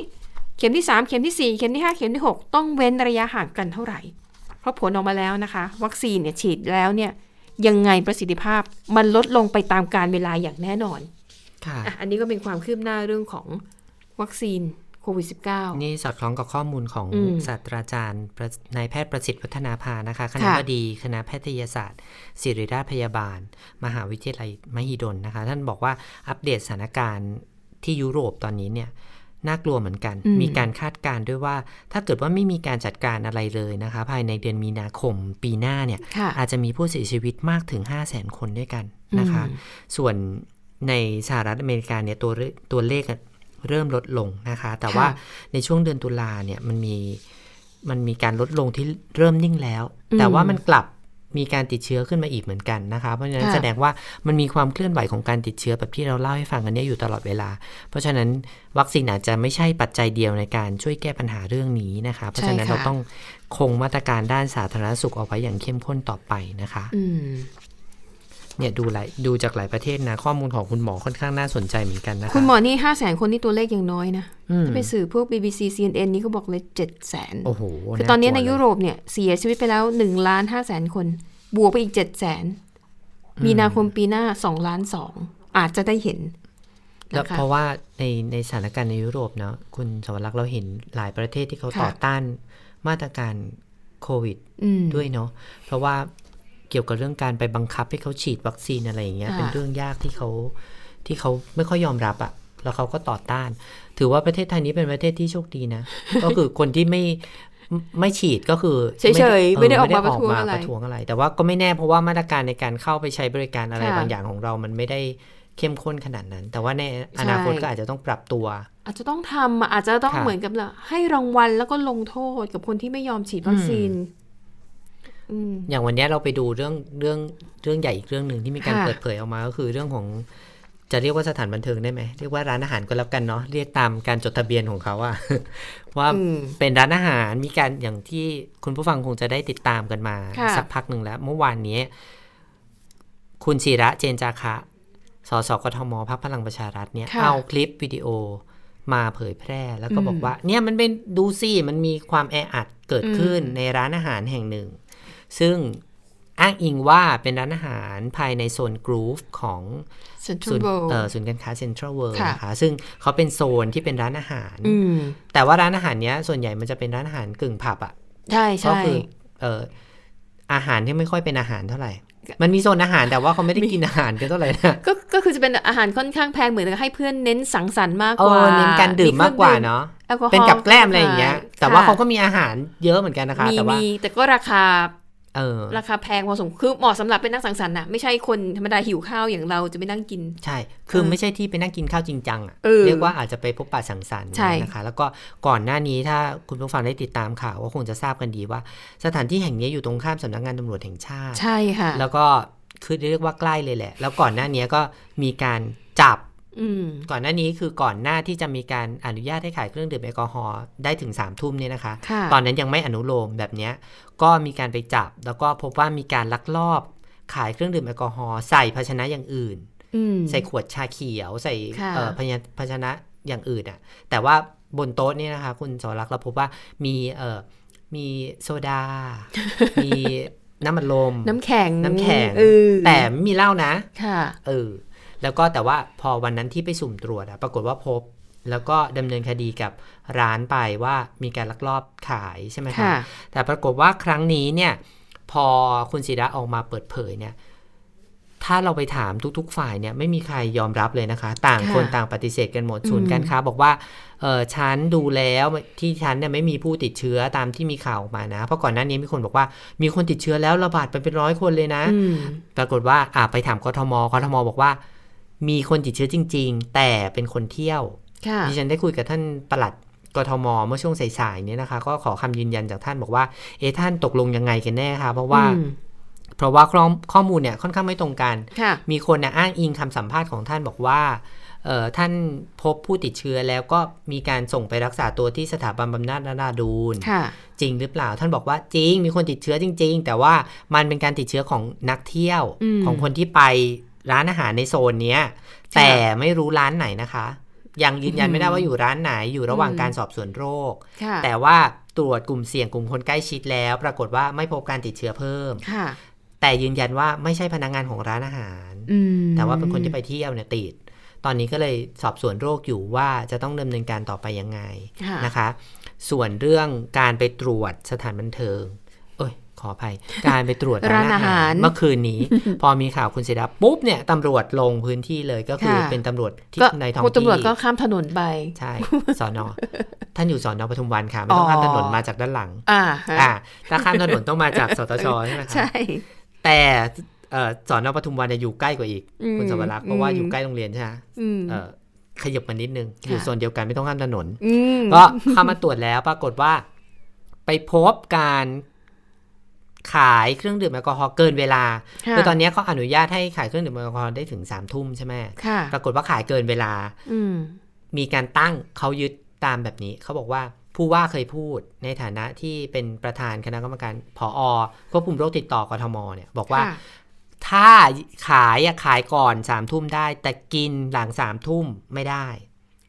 เข็มที่ 3 เข็มที่ 4 เข็มที่ 5 เข็มที่ 6 ต้องเว้นระยะห่างกันเท่าไหร่ เพราะผลออกมาแล้วนะคะ วัคซีนเนี่ยฉีดแล้วเนี่ยยังไงประสิทธิภาพมันลดลงไปตามการเวลาอย่างแน่นอน อะอันนี้ก็เป็นความคืบหน้าเรื่องของวัคซีนโควิด -19 นี่สอดคล้องกับข้อมูลของอืมศาสตราจารย์ประนายแพทย์ประสิทธิ์วัฒนาภานะคะคณะค่ะบดีคณะแพทยศาสตร์ ศิริราชพยาบาล มหาวิทยาลัยมหิดลนะคะ ท่านบอกว่าอัปเดตสถานการณ์ที่ยุโรปตอนนี้เนี่ยน่ากลัวเหมือนกันอืมมีการคาดการณ์ด้วยว่า ถ้าเกิดว่าไม่มีการจัดการอะไรเลยนะคะ ภายในเดือนมีนาคมปีหน้าเนี่ยค่ะอาจจะมีผู้เสียชีวิตมากถึง 5 0 0 0 0 0 คนด้วยกันนะคะอืมส่วน ในสหรัฐอเมริกาเนี่ยตัวเลตัวเลขอะเริ่มลดลงนะคะ แต่ว่าในช่วงเดือนตุลาเนี่ยมันมีมันมีการลดลงที่เริ่มนิ่งแล้วอืมแต่ว่ามันกลับมีการติดเชื้อขึ้นมาอีกเหมือนกันนะคะ เพราะฉะนั้นค่ะแสดงว่ามันมีความเคลื่อนไหวของการติดเชื้อแบบที่เราเล่าให้ฟังกันเนี้อยู่ตลอดเวลา เพราะฉะนั้นวัคซีนอาจจะไม่ใช่ปัจจัยเดียวในการช่วยแก้ปัญหาเรื่องนี้นะคะ เพราะฉะนั้นใช่ค่ะเราต้องคงมาตรการด้านสาธารณสุขเอาไว้อย่างเข้มข้นต่อไปนะคะอืม เนี่ยดูหลายดูจากหลายประเทศนะ ข้อมูลของคุณหมอค่อนข้างน่าสนใจเหมือนกันนะคะคุณหมอนี่ห้าแสนคนนี่ตัวเลขยังน้อยนะอืมไปสื่อพวก BBC CNN นี่เขาบอกเลยเจ็ดแสนโอ้โหคือตอนนี้ในากลัวยุเลยโรปเนี่ยเสียชีวิตไปแล้วหนึ่งล้านห้าแสนคน บวกไปอีกเจ็ดแสนมีนาคมปีหน้าสองล้านสองอาจจะได้เห็นแล้วนะคะเพราะว่าในในสถานการณ์ในยุโรปเนาะคุณสวรักษ์เราเห็นหลายประเทศที่เขาค่ะต่อต้านมาตรการโควิดอืมด้วยเนาะเพราะว่า เกี่ยวกับเรื่องการไปบังคับให้เขาฉีดวัคซีนอะไรอย่างเงี้ยค่ะเป็นเรื่องยากที่เขาที่เขาไม่ค่อยยอมรับอะแล้วเขาก็ต่อต้าน ถือว่าประเทศไทยนี้เป็นประเทศที่โชคดีนะ ก็คือคนที่ไม่ไม่ฉีดก็คือเฉยๆไม่ได้ออกมาเประท้วงอะไรประท้วงอะไร แต่ว่าก็ไม่แน่เพราะว่ามาตรการในการเข้าไปใช้บริการอะไรค่ะบางอย่างของเรามันไม่ได้เข้มข้นขนาดนั้น แต่ว่าในอนาคตใช่ก็อาจจะต้องปรับตัว อาจจะต้องทำอะอาจจะต้องค่ะเหมือนกับละให้รางวัลแล้วก็ลงโทษกับคนที่ไม่ยอมฉีดวัคซีน อืมอย่างวันเนี้ยเราไปดูเรื่องเรื่องเรื่องใหญ่อีกเรื่องหนึ่งที่มีการค่ะเปิดเผยออกมาก็คือเรื่องของจะเรียกว่าสถานบันเทิงได้ไหมเรียกว่าร้านอาหารก็แล้วกันเนาะเรียกตามการจดทะเบียนของเขาอะว่าอืมเป็นร้านอาหารมีการอย่างที่คุณผู้ฟังคงจะได้ติดตามกันมาค่ะสักพักหนึ่งแล้ว เมื่อวานนี้ คุณศิระเจนจาคะสสกทมพักพลังประชารัฐเนี่ยค่ะเอาคลิปวิดีโอมาเผยแพร่แล้วก็อืมบอกว่า เนี่ยมันเป็นดูสิมันมีความแออัดเกิดขึ้นในร้านอาหารแห่งหนึ่ง ซึ่งอ้างอิงว่าเป็นร้านอาหารภายในโซนกรูฟของเซ็นทรัศูลนย์โบเอ่อศูนย์การค้าเซ็นทรัลเวิลด์ค่ะนะคะซึ่งเขาเป็นโซนที่เป็นร้านอาหารอืมแต่ว่าร้านอาหารเนี้ยส่วนใหญ่มันจะเป็นร้านอาหารกึ่งผับอะใช่ก็ใช่คือเอ่ออาหารที่ไม่ค่อยเป็นอาหารเท่าไหร่ มันมีโซนอาหารแต่ว่าเขาไม่ได้กินอาหารกันเท่าไหร่นะก็ก็คือจะเป็นอาหารค่อนข้างแพงเหมือนกับให้เพื่อนเน้นสังสรรค์มากเอกว่าอเน้นการดื่มมากกว่าเนาะแอลกอฮอล์เป็นกับแกล้มอะไรอย่างเงี้ยค่ะแต่ว่าเขาก็มีอาหารเยอะเหมือนกันนะคะมีแต่ว่ามีแต่ก็ราคาเออ ราคาแพงพอสมควรคือเหมาะสำหรับเป็นนักสังสรรค์นะไม่ใช่คนธรรมดาหิวข้าวอย่างเราจะไปนั่งกิน ใช่ คือเออไม่ใช่ที่ไปนั่งกินข้าวจริงจังอะเออเรียกว่าอาจจะไปพบปะสังสรรค์ใช่นะคะ แล้วก็ก่อนหน้านี้ถ้าคุณผู้ฟังได้ติดตามข่าวก็คงจะทราบกันดีว่า สถานที่แห่งนี้อยู่ตรงข้ามสำนักงานตำรวจแห่งชาติ ใช่ค่ะ แล้วก็คือเรียกว่าใกล้เลยแหละ แล้วก่อนหน้านี้ก็มีการจับอืม ก่อนหน้านี้คือก่อนหน้าที่จะมีการอนุญาตให้ขายเครื่องดื่มแอลกอฮอล์ได้ถึง3ามทุ่มเนี่ยนะคะค่ะตอนนั้นยังไม่อนุโลมแบบเนี้ยก็มีการไปจับ แล้วก็พบว่ามีการลักลอบขายเครื่องดื่มแอลกอฮอล์ใส่ภาชนะอย่างอื่นอืมใส่ขวดชาเขียวใส่ค่ะเอ่อภาชนะภาชนะอย่างอื่นอะ แต่ว่าบนโต๊ะเนี่ยนะคะ คุณสวรักษ์เราพบว่ามีเอ่อมีโซดา มีน้ำมันลม น้ำแข็งน้ำแข็งเออแต่ไม่มีเหล้านะ ค่ะ เออ แล้วก็แต่ว่าพอวันนั้นที่ไปสุ่มตรวจอะปรากฏว่าพบ แล้วก็ดำเนินคดีกับร้านไปว่ามีการลักลอบขายใช่ไหมคะค่ะแต่ปรากฏว่าครั้งนี้เนี่ย พอคุณศิระออกมาเปิดเผยเนี่ยถ้าเราไปถามทุก ๆ ฝ่ายเนี่ยไม่มีใครยอมรับเลยนะคะ ต่างคนค่ะต่างปฏิเสธกันหมดอืมศูนย์การค้าบอกว่าเออฉันดูแล้วที่ฉันเนี่ยไม่มีผู้ติดเชื้อตามที่มีข่าวออกมานะ เพราะก่อนหน้านี้มีคนบอกว่า มีคนติดเชื้อแล้วระบาดไปเป็นร้อยคนเลยนะอืมปรากฏว่าอ่าไปถามกทมกทมบอกว่า มีคนติดเชื้อจริง ๆ แต่เป็นคนเที่ยวค่ะดิฉันได้คุยกับท่านปลัดกทมเมื่อช่วงสายๆเนี่ยนะคะ ก็ขอคำยืนยันจากท่านบอกว่า เอะท่านตกลงยังไงกันแน่คะเพราะว่าอืมเพราะว่าข้อข้อมูลเนี่ยค่อนข้างไม่ตรงกันค่ะมีคนเนี่ยอ้างอิงคำสัมภาษณ์ของท่านบอกว่าเอ่อท่านพบผู้ติดเชื้อแล้วก็มีการส่งไปรักษาตัวที่สถาบันบำนาจนาดูนค่ะจริงหรือเปล่า ท่านบอกว่าจริง มีคนติดเชื้อจริง ๆ แต่ว่ามันเป็นการติดเชื้อของนักเที่ยวอืมของคนที่ไป ร้านอาหารในโซนเนี้ย แต่ไม่รู้ร้านไหนนะคะ ยังยืนยันไม่ได้ว่าอยู่ร้านไหนอยู่ระหว่างการสอบสวนโรคค่ะแต่ว่าตรวจกลุ่มเสี่ยงกลุ่มคนใกล้ชิดแล้ว ปรากฏว่าไม่พบการติดเชื้อเพิ่มค่ะแต่ยืนยันว่าไม่ใช่พนักงานของร้านอาหารอืมแต่ว่าเป็นคนที่ไปเที่ยวเนี่ยติด ตอนนี้ก็เลยสอบสวนโรคอยู่ว่าจะต้องดำเนินการต่อไปยังไงค่ะนะคะ ส่วนเรื่องการไปตรวจสถานบันเทิงเอ้ย ขออภัย การไปตรวจร้านอาหารเมื่อคืนนี้ พอมีข่าวคุณศิระปุ๊บเนี่ยตำรวจลงพื้นที่เลยก็คือค่ะเป็นตำรวจที่ก็ในท้องคุณที่ตำรวจก็ข้ามถนนไป ใช่สอนอท่านอยู่สอนอปทุมวันค่ะไม่ต้องข้ามถนนมาจากด้านหลัง อ่าฮะอ่าถ้าข้ามถนนต้องมาจากสตชใช่ไหมคะใช่ แต่เอ่อสอนอปทุมวันเนี่ยอยู่ใกล้กว่าอีกอืมคุณสวรักษ์เพราะว่าอืมอยู่ใกล้โรงเรียนใช่ไหมอืมเอ่อขยับมานิดนึง อยู่ค่ะโซนเดียวกันไม่ต้องข้ามถนนอืมก็เข้ามาตรวจแล้วปรากฏว่า ไปพบการ ขายเครื่องดื่มแอลกอฮอล์เกินเวลาค่ะคือตอนนี้เขาอนุญาตให้ขายเครื่องดื่มแอลกอฮอล์ได้ถึงสามทุ่มใช่ไหมค่ะปรากฏว่าขายเกินเวลาอืมมีการตั้งเขายึดตามแบบนี้เขาบอกว่าผู้ว่าเคยพูดในฐานะที่เป็นประธานคณะกรรมการผอควบคุมโรคติดต่อกทมเนี่ยบอกว่าค่ะถ้าขายอะขายก่อนสามทุ่มได้ แต่กินหลังสามทุ่มไม่ได้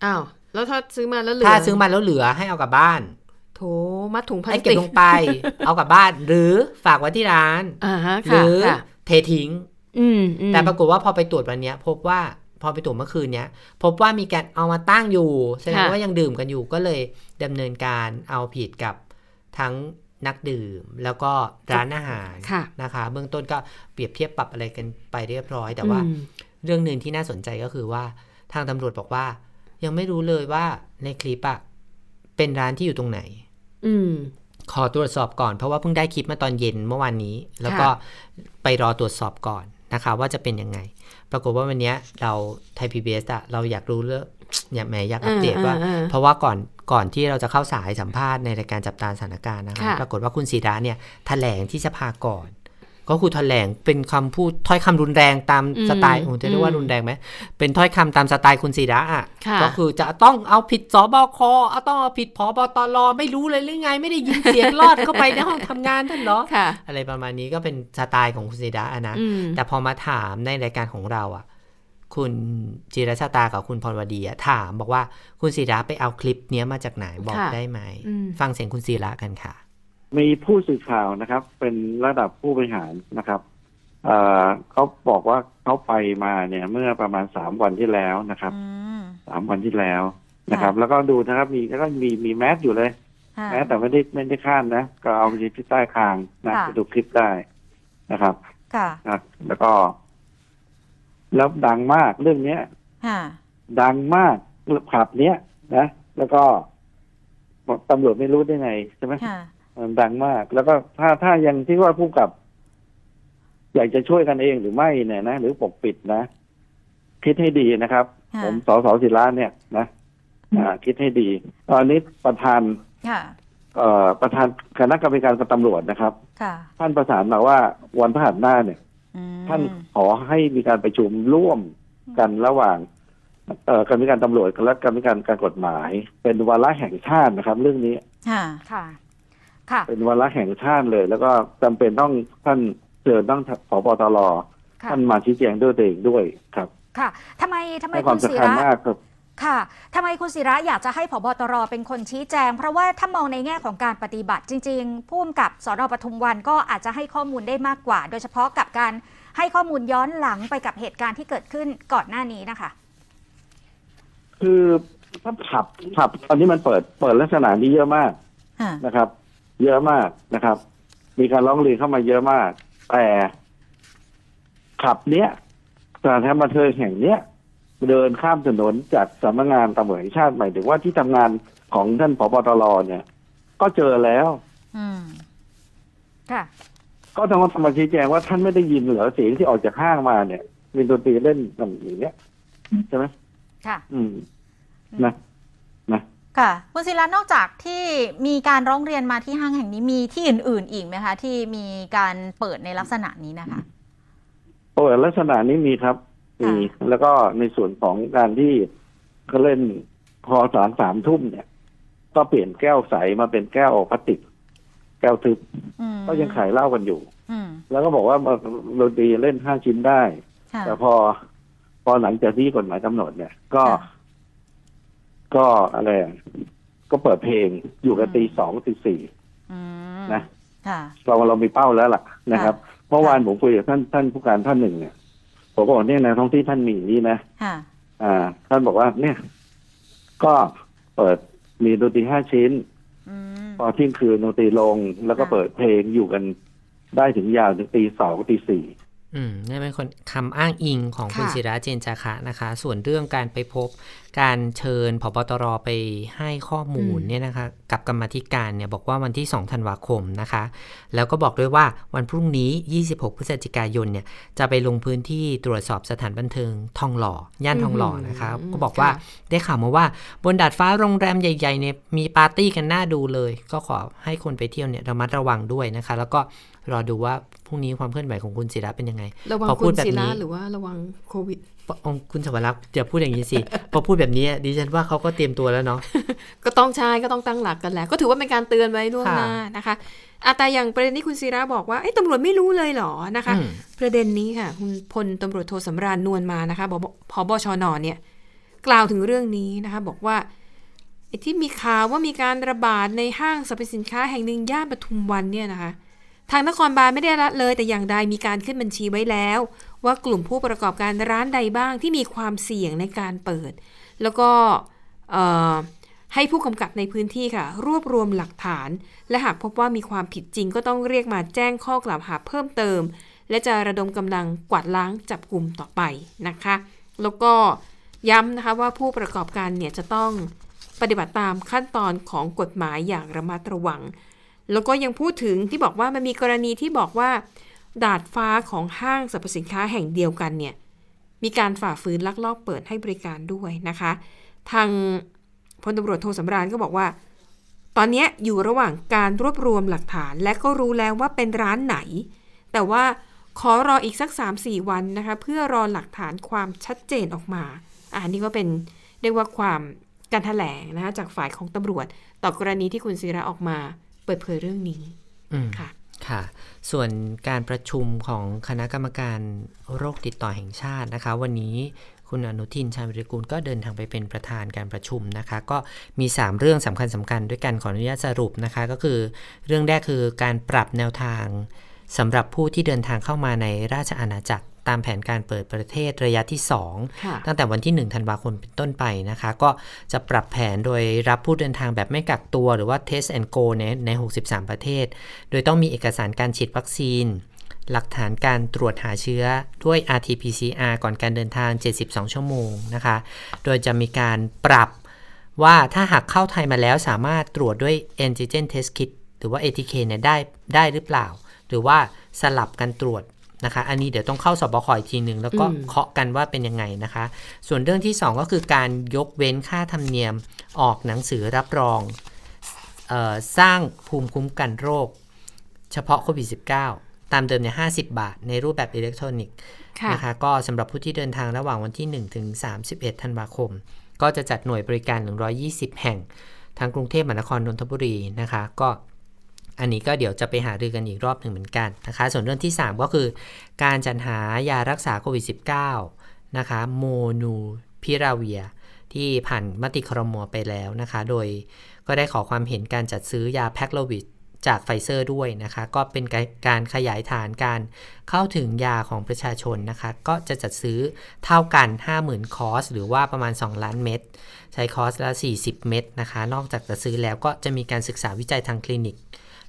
อ้าวแล้วถ้าซื้อมาแล้วเหลือถ้าซื้อมาแล้วเหลือให้เอากลับบ้าน โถมัดถุงพลาให้สเก็บติกลงไป เอากลับบ้าน หรือฝากไว้ที่ร้านอ่าฮะหค่ะรือค่ะเททิ้งอืมอืมแต่ปรากฏว่าพอไปตรวจวันเนี้ยพบว่าพอไปตรวจเมื่อคืนเนี้ย พบว่ามีการเอามาตั้งอยู่แสดงว่ายังดื่มกันอยู่ก็เลยดำเนินการเอาผิดกับทั้งนักดื่มแล้วก็ร้านอาหารค่ะนะคะ เบื้องต้นก็เปรียบเทียบปรับอะไรกันไปเรียบร้อย แต่ว่าอืมเรื่องหนึ่งที่น่าสนใจก็คือว่าทางตำรวจบอกว่า ยังไม่รู้เลยว่าในคลิปอะเป็นร้านที่อยู่ตรงไหน อืมขอตรวจสอบก่อนเพราะว่าเพิ่งได้คลิปมาตอนเย็นเมื่อวานนี้ แล้วก็ไปรอตรวจสอบก่อนนะคะ ว่าจะเป็นยังไง ปรากฏว่าวันเนี้ยเราไทยพีบีเอสอะเราอยากรู้เรื่องอย่าแหมอยากอัปเดตว่าอ่าอ่าอ่า เพราะว่าก่อนก่อนที่เราจะเข้าสายสัมภาษณ์ในรายการจับตาสถานการณ์นะคะค่ะปรากฏว่าคุณศิระเนี่ยแถลงที่สภาก่อน ก็คือแถลงเป็นคำพูดถ้อยคำรุนแรงตามสไตล์โอ้จะเรียกว่ารุนแรงไหมเป็นถ้อยคำตามสไตล์คุณศิระอะค่ะก็คือจะต้องเอาผิดสบคเอาต้องเอาผิดพบตรไม่รู้เลยหรือไง ไม่ได้ยินเสียงรอดเข้าไปในห้องทำงานท่านเหรอค่ะอะไรประมาณนี้ก็เป็นสไตล์ของคุณศิระอะนะอืมแต่พอมาถามในรายการของเราอะ คุณจิรชาตากับคุณพรวดีอะถามบอกว่าคุณศิระไปเอาคลิปเนี้ยมาจากไหนบอกค่ะได้ไหมอืมฟังเสียงคุณศิระกันค่ะ มีผู้สื่อข่าวนะครับ เป็นระดับผู้บริหารนะครับเอ่อเขาบอกว่าเขาไปมาเนี่ย เมื่อประมาณสามวันที่แล้วนะครับอืมสามวันที่แล้วนะครับ แล้วก็ดูนะครับมีแล้วก็มีมีแมสอยู่เลยค่ะแมสแต่ไม่ได้ไม่ได้ข้ามนะ ก็เอาไปที่ใต้คางนะค่ะไปดูคลิปได้นะครับ ค่ะนะแล้วก็ แล้วดังมากเรื่องเนี้ยค่ะดังมากผับเนี้ยนะแล้วก็ตำรวจไม่รู้ได้ไงใช่ไหมค่ะมัน ดังมาก แล้วก็ถ้าถ้ายังที่ว่าผู้กำกับ อยากจะช่วยกันเองหรือไม่เนี่ยนะหรือปกปิดนะ คิดให้ดีนะครับค่ะผมสสศิระเนี่ยนะอ่าคิดให้ดี ตอนนี้ประธานค่ะเอ่อประธานคณะกรรมการตำรวจนะครับค่ะท่านประสานมาว่าวันพฤหัสหน้าเนี่ยอืมท่านขอให้มีการประชุมร่วมกันระหว่างเอ่อกรรมการตำรวจและกรรมการการกฎหมาย เป็นวาระแห่งชาตินะครับ เรื่องนี้ค่ะค่ะค่ะ เป็นวาระแห่งชาติเลย แล้วก็จำเป็นต้องท่านเชิญต้องผบตรค่ะท่านมาชี้แจงด้วยตัวเองด้วยครับ ค่ะทำไมทำไมให้คคุวามณศิสำคัญระมากครับค่ะทำไมคุณศิระอยากจะให้ผบตรเป็นคนชี้แจง เพราะว่าถ้ามองในแง่ของการปฏิบัติจริงๆผู้กำกับสอนอปทุมวันก็อาจจะให้ข้อมูลได้มากกว่า โดยเฉพาะกับการให้ข้อมูลย้อนหลังไปกับเหตุการณ์ที่เกิดขึ้นก่อนหน้านี้นะคะ คือถ้าผับผับตอนนี้มันเปิดเปิดลักษณะนี้เยอะมากค่ะนะครับ เยอะมากนะครับ มีการร้องเรียนเข้ามาเยอะมาก แต่ขับเนี้ยสถานบันเทิงแห่งเนี้ยเดินข้ามถนนจากสำนักงานตำรวจแห่งชาติหมายถึงว่าที่ทำงานของท่านผบตรเนี่ย ก็เจอแล้ว อืมค่ะ ก็ต้องมาชี้แจงว่าท่านไม่ได้ยินเหรอเสียงที่ออกจากห้างมาเนี่ยมีดนตรีเล่นแบบอย่างเนี้ยใช่ไหมค่ะ อืมนะนะ ค่ะคุณศิระนอกจากที่มีการร้องเรียนมาที่ห้างแห่งนี้มีที่อื่น ๆ อีกไหมคะ ที่มีการเปิดในลักษณะนี้นะคะโอ้ยลักษณะนี้มีครับมีค่ะแล้วก็ในส่วนของการที่เขาเล่นพอสามสามทุ่มเนี่ย ก็เปลี่ยนแก้วใสมาเป็นแก้วพลาสติก แก้วทึบอืมก็ยังขายเหล้ากันอยู่อืมแล้วก็บอกว่าดนตรีเล่นห้าชิ้นได้ค่ะแต่พอพอหลังจากที่กฎหมายกำหนดเนี่ย ก็ค่ะ ก็อะไรอะก็เปิดเพลงอยู่กันอืมตีสองตีสี่อืมนะค่ะเราเรามีเป้าแล้วล่ะนะครับเมื่อวานผมคุยกับท่านท่านผู้การท่านหนึ่งเนี่ยผมบอกเนี่ยนะท้องที่ท่านมีอย่างนี้นะค่ะอ่า ท่านบอกว่า เนี่ย ก็เปิดมีดนตรีห้าชิ้นอืมพอเที่ยงคืนดนตรีลง แล้วก็ค่ะเปิดเพลงอยู่กันได้ถึงยาวถึงตีสองตีสี่อืมนี่เป็นคนคำอ้างอิงของคุณค่ะศิระเจนจาคะนะคะ ส่วนเรื่องการไปพบ การเชิญพบตรไปให้ข้อมูลอืมเนี่ยนะคะกับกรรมาธิการเนี่ยบอกว่าวันที่ 2 ธันวาคมนะคะ แล้วก็บอกด้วยว่าวันพรุ่งนี้ 26 พฤศจิกายนเนี่ยจะไปลงพื้นที่ตรวจสอบสถานบันเทิงทองหล่อย่านทองหล่อนะคะอืมก็บอกว่าค่ะได้ข่าวมาว่าบนดาดฟ้าโรงแรมใหญ่ๆเนี่ยมีปาร์ตี้กันน่าดูเลย ก็ขอให้คนไปเที่ยวเนี่ยระมัดระวังด้วยนะคะ แล้วก็รอดูว่าพรุ่งนี้ความเคลื่อนไหวของคุณศิระเป็นยังไงระวังพอคุพูดณแบบศิระนี้หรือว่าระวังโควิดอง ค์คุณสวรักษ์อย่าพูดอย่างนี้สิ พอพูดแบบนี้ดิฉันว่าเขาก็เตรียมตัวแล้วเนาะ ก็ต้องใช้ก็ต้องตั้งหลักกันแหละก็ถือว่าเป็นการเตือนไว้ล่วงค่ะหน้านะคะอะแต่อย่างประเด็นที่คุณศิระบอกว่าเอ้ตำรวจไม่รู้เลยเหรอนะคะอืมประเด็นนี้ค่ะ คุณพลตำรวจโทสำราญนวลมานะคะบพบชนเนี่ย กล่าวถึงเรื่องนี้นะคะ บอกว่าไอ้ที่มีข่าวว่ามีการระบาดในห้างสรรพสินค้าแห่งหนึ่งย่านปทุมวันเนี่ยนะคะทางนครบาลไม่ได้ละเลย แต่อย่างใดมีการขึ้นบัญชีไว้แล้ว ว่ากลุ่มผู้ประกอบการร้านใดบ้างที่มีความเสี่ยงในการเปิด แล้วก็ให้ผู้กำกับในพื้นที่ค่ะ รวบรวมหลักฐาน และหากพบว่ามีความผิดจริงก็ต้องเรียกมาแจ้งข้อกล่าวหาเพิ่มเติม และจะระดมกำลังกวาดล้างจับกลุ่มต่อไปนะคะ แล้วก็ย้ำนะคะว่าผู้ประกอบการเนี่ยจะต้องปฏิบัติตามขั้นตอนของกฎหมายอย่างระมัดระวัง แล้วก็ยังพูดถึงที่บอกว่ามันมีกรณีที่บอกว่า ดาดฟ้าของห้างสรรพสินค้าแห่งเดียวกันเนี่ยมีการฝ่าฝืนลักลอบเปิดให้บริการด้วยนะคะ ทางพลตำรวจโทสำราญก็บอกว่า ตอนเนี้ยอยู่ระหว่างการรวบรวมหลักฐาน และก็รู้แล้วว่าเป็นร้านไหน แต่ว่าขอรออีกสัก 3-4 วันนะคะ เพื่อรอหลักฐานความชัดเจนออกมาอะอันนี้ก็เป็นเรียกว่าความการแถลงนะคะจากฝ่ายของตำรวจ ต่อกรณีที่คุณศิระออกมา เปิดเผยเรื่องนี้อืมค่ะ ค่ะ ส่วนการประชุมของคณะกรรมการโรคติดต่อแห่งชาตินะคะ วันนี้คุณอนุทินชาญวิริกูลก็เดินทางไปเป็นประธานการประชุมนะคะ ก็มี 3 เรื่องสำคัญสคัญด้วยกันขออนุญาตสรุปนะคะ ก็คือ เรื่องแรกคือการปรับแนวทางสำหรับผู้ที่เดินทางเข้ามาในราชอาณาจักร ตามแผนการเปิดประเทศระยะที่2ค่ะตั้งแต่วันที่ 1 ธันวาคมเป็นต้นไปนะคะ ก็จะปรับแผนโดยรับผู้เดินทางแบบไม่กักตัวหรือว่า test and go ในใน 63 ประเทศ โดยต้องมีเอกสารการฉีดวัคซีน หลักฐานการตรวจหาเชื้อด้วย RT-PCR ก่อนการเดินทาง 72 ชั่วโมงนะคะ โดยจะมีการปรับว่าถ้าหากเข้าไทยมาแล้วสามารถตรวจด้วย antigen test kit หรือว่า ATK เนี่ยได้ได้หรือเปล่า หรือว่าสลับกันตรวจ นะคะ อันนี้เดี๋ยวต้องเข้าสบคอีกทีหนึ่งแล้วก็อืมเคาะกันว่าเป็นยังไงนะคะ ส่วนเรื่องที่ 2 ก็คือการยกเว้นค่าธรรมเนียมออกหนังสือรับรองเออสร้างภูมิคุ้มกันโรค เฉพาะโควิด -19 ตามเดิมเนี่ย50 บาท ในรูปแบบอิเล็กทรอนิกส์ค่ะนะคะก็สำหรับผู้ที่เดินทางระหว่างวันที่ 1 ถึง 31 ธันวาคม ก็จะจัดหน่วยบริการ 120 แห่ง ทั้งกรุงเทพมหานครนนทบุรีนะคะ ก็ อันนี้ก็เดี๋ยวจะไปหารือกันอีกรอบหนึ่งเหมือนกันนะคะ ส่วนเรื่องที่ 3 ก็คือ การจัดหายารักษาโควิด -19 นะคะโมนูพิราเวีย ที่ผ่านมติครมไปแล้วนะคะ โดยก็ได้ขอความเห็นการจัดซื้อยาแพคโลวิดจากไฟเซอร์ด้วยนะคะ ก็เป็นการขยายฐานการเข้าถึงยาของประชาชนนะคะ ก็จะจัดซื้อเท่ากัน 50,000 คอส หรือว่าประมาณ 2 ล้านเม็ดใช้คอสละ 40 เม็ดนะคะ นอกจากจะซื้อแล้วก็จะมีการศึกษาวิจัยทางคลินิก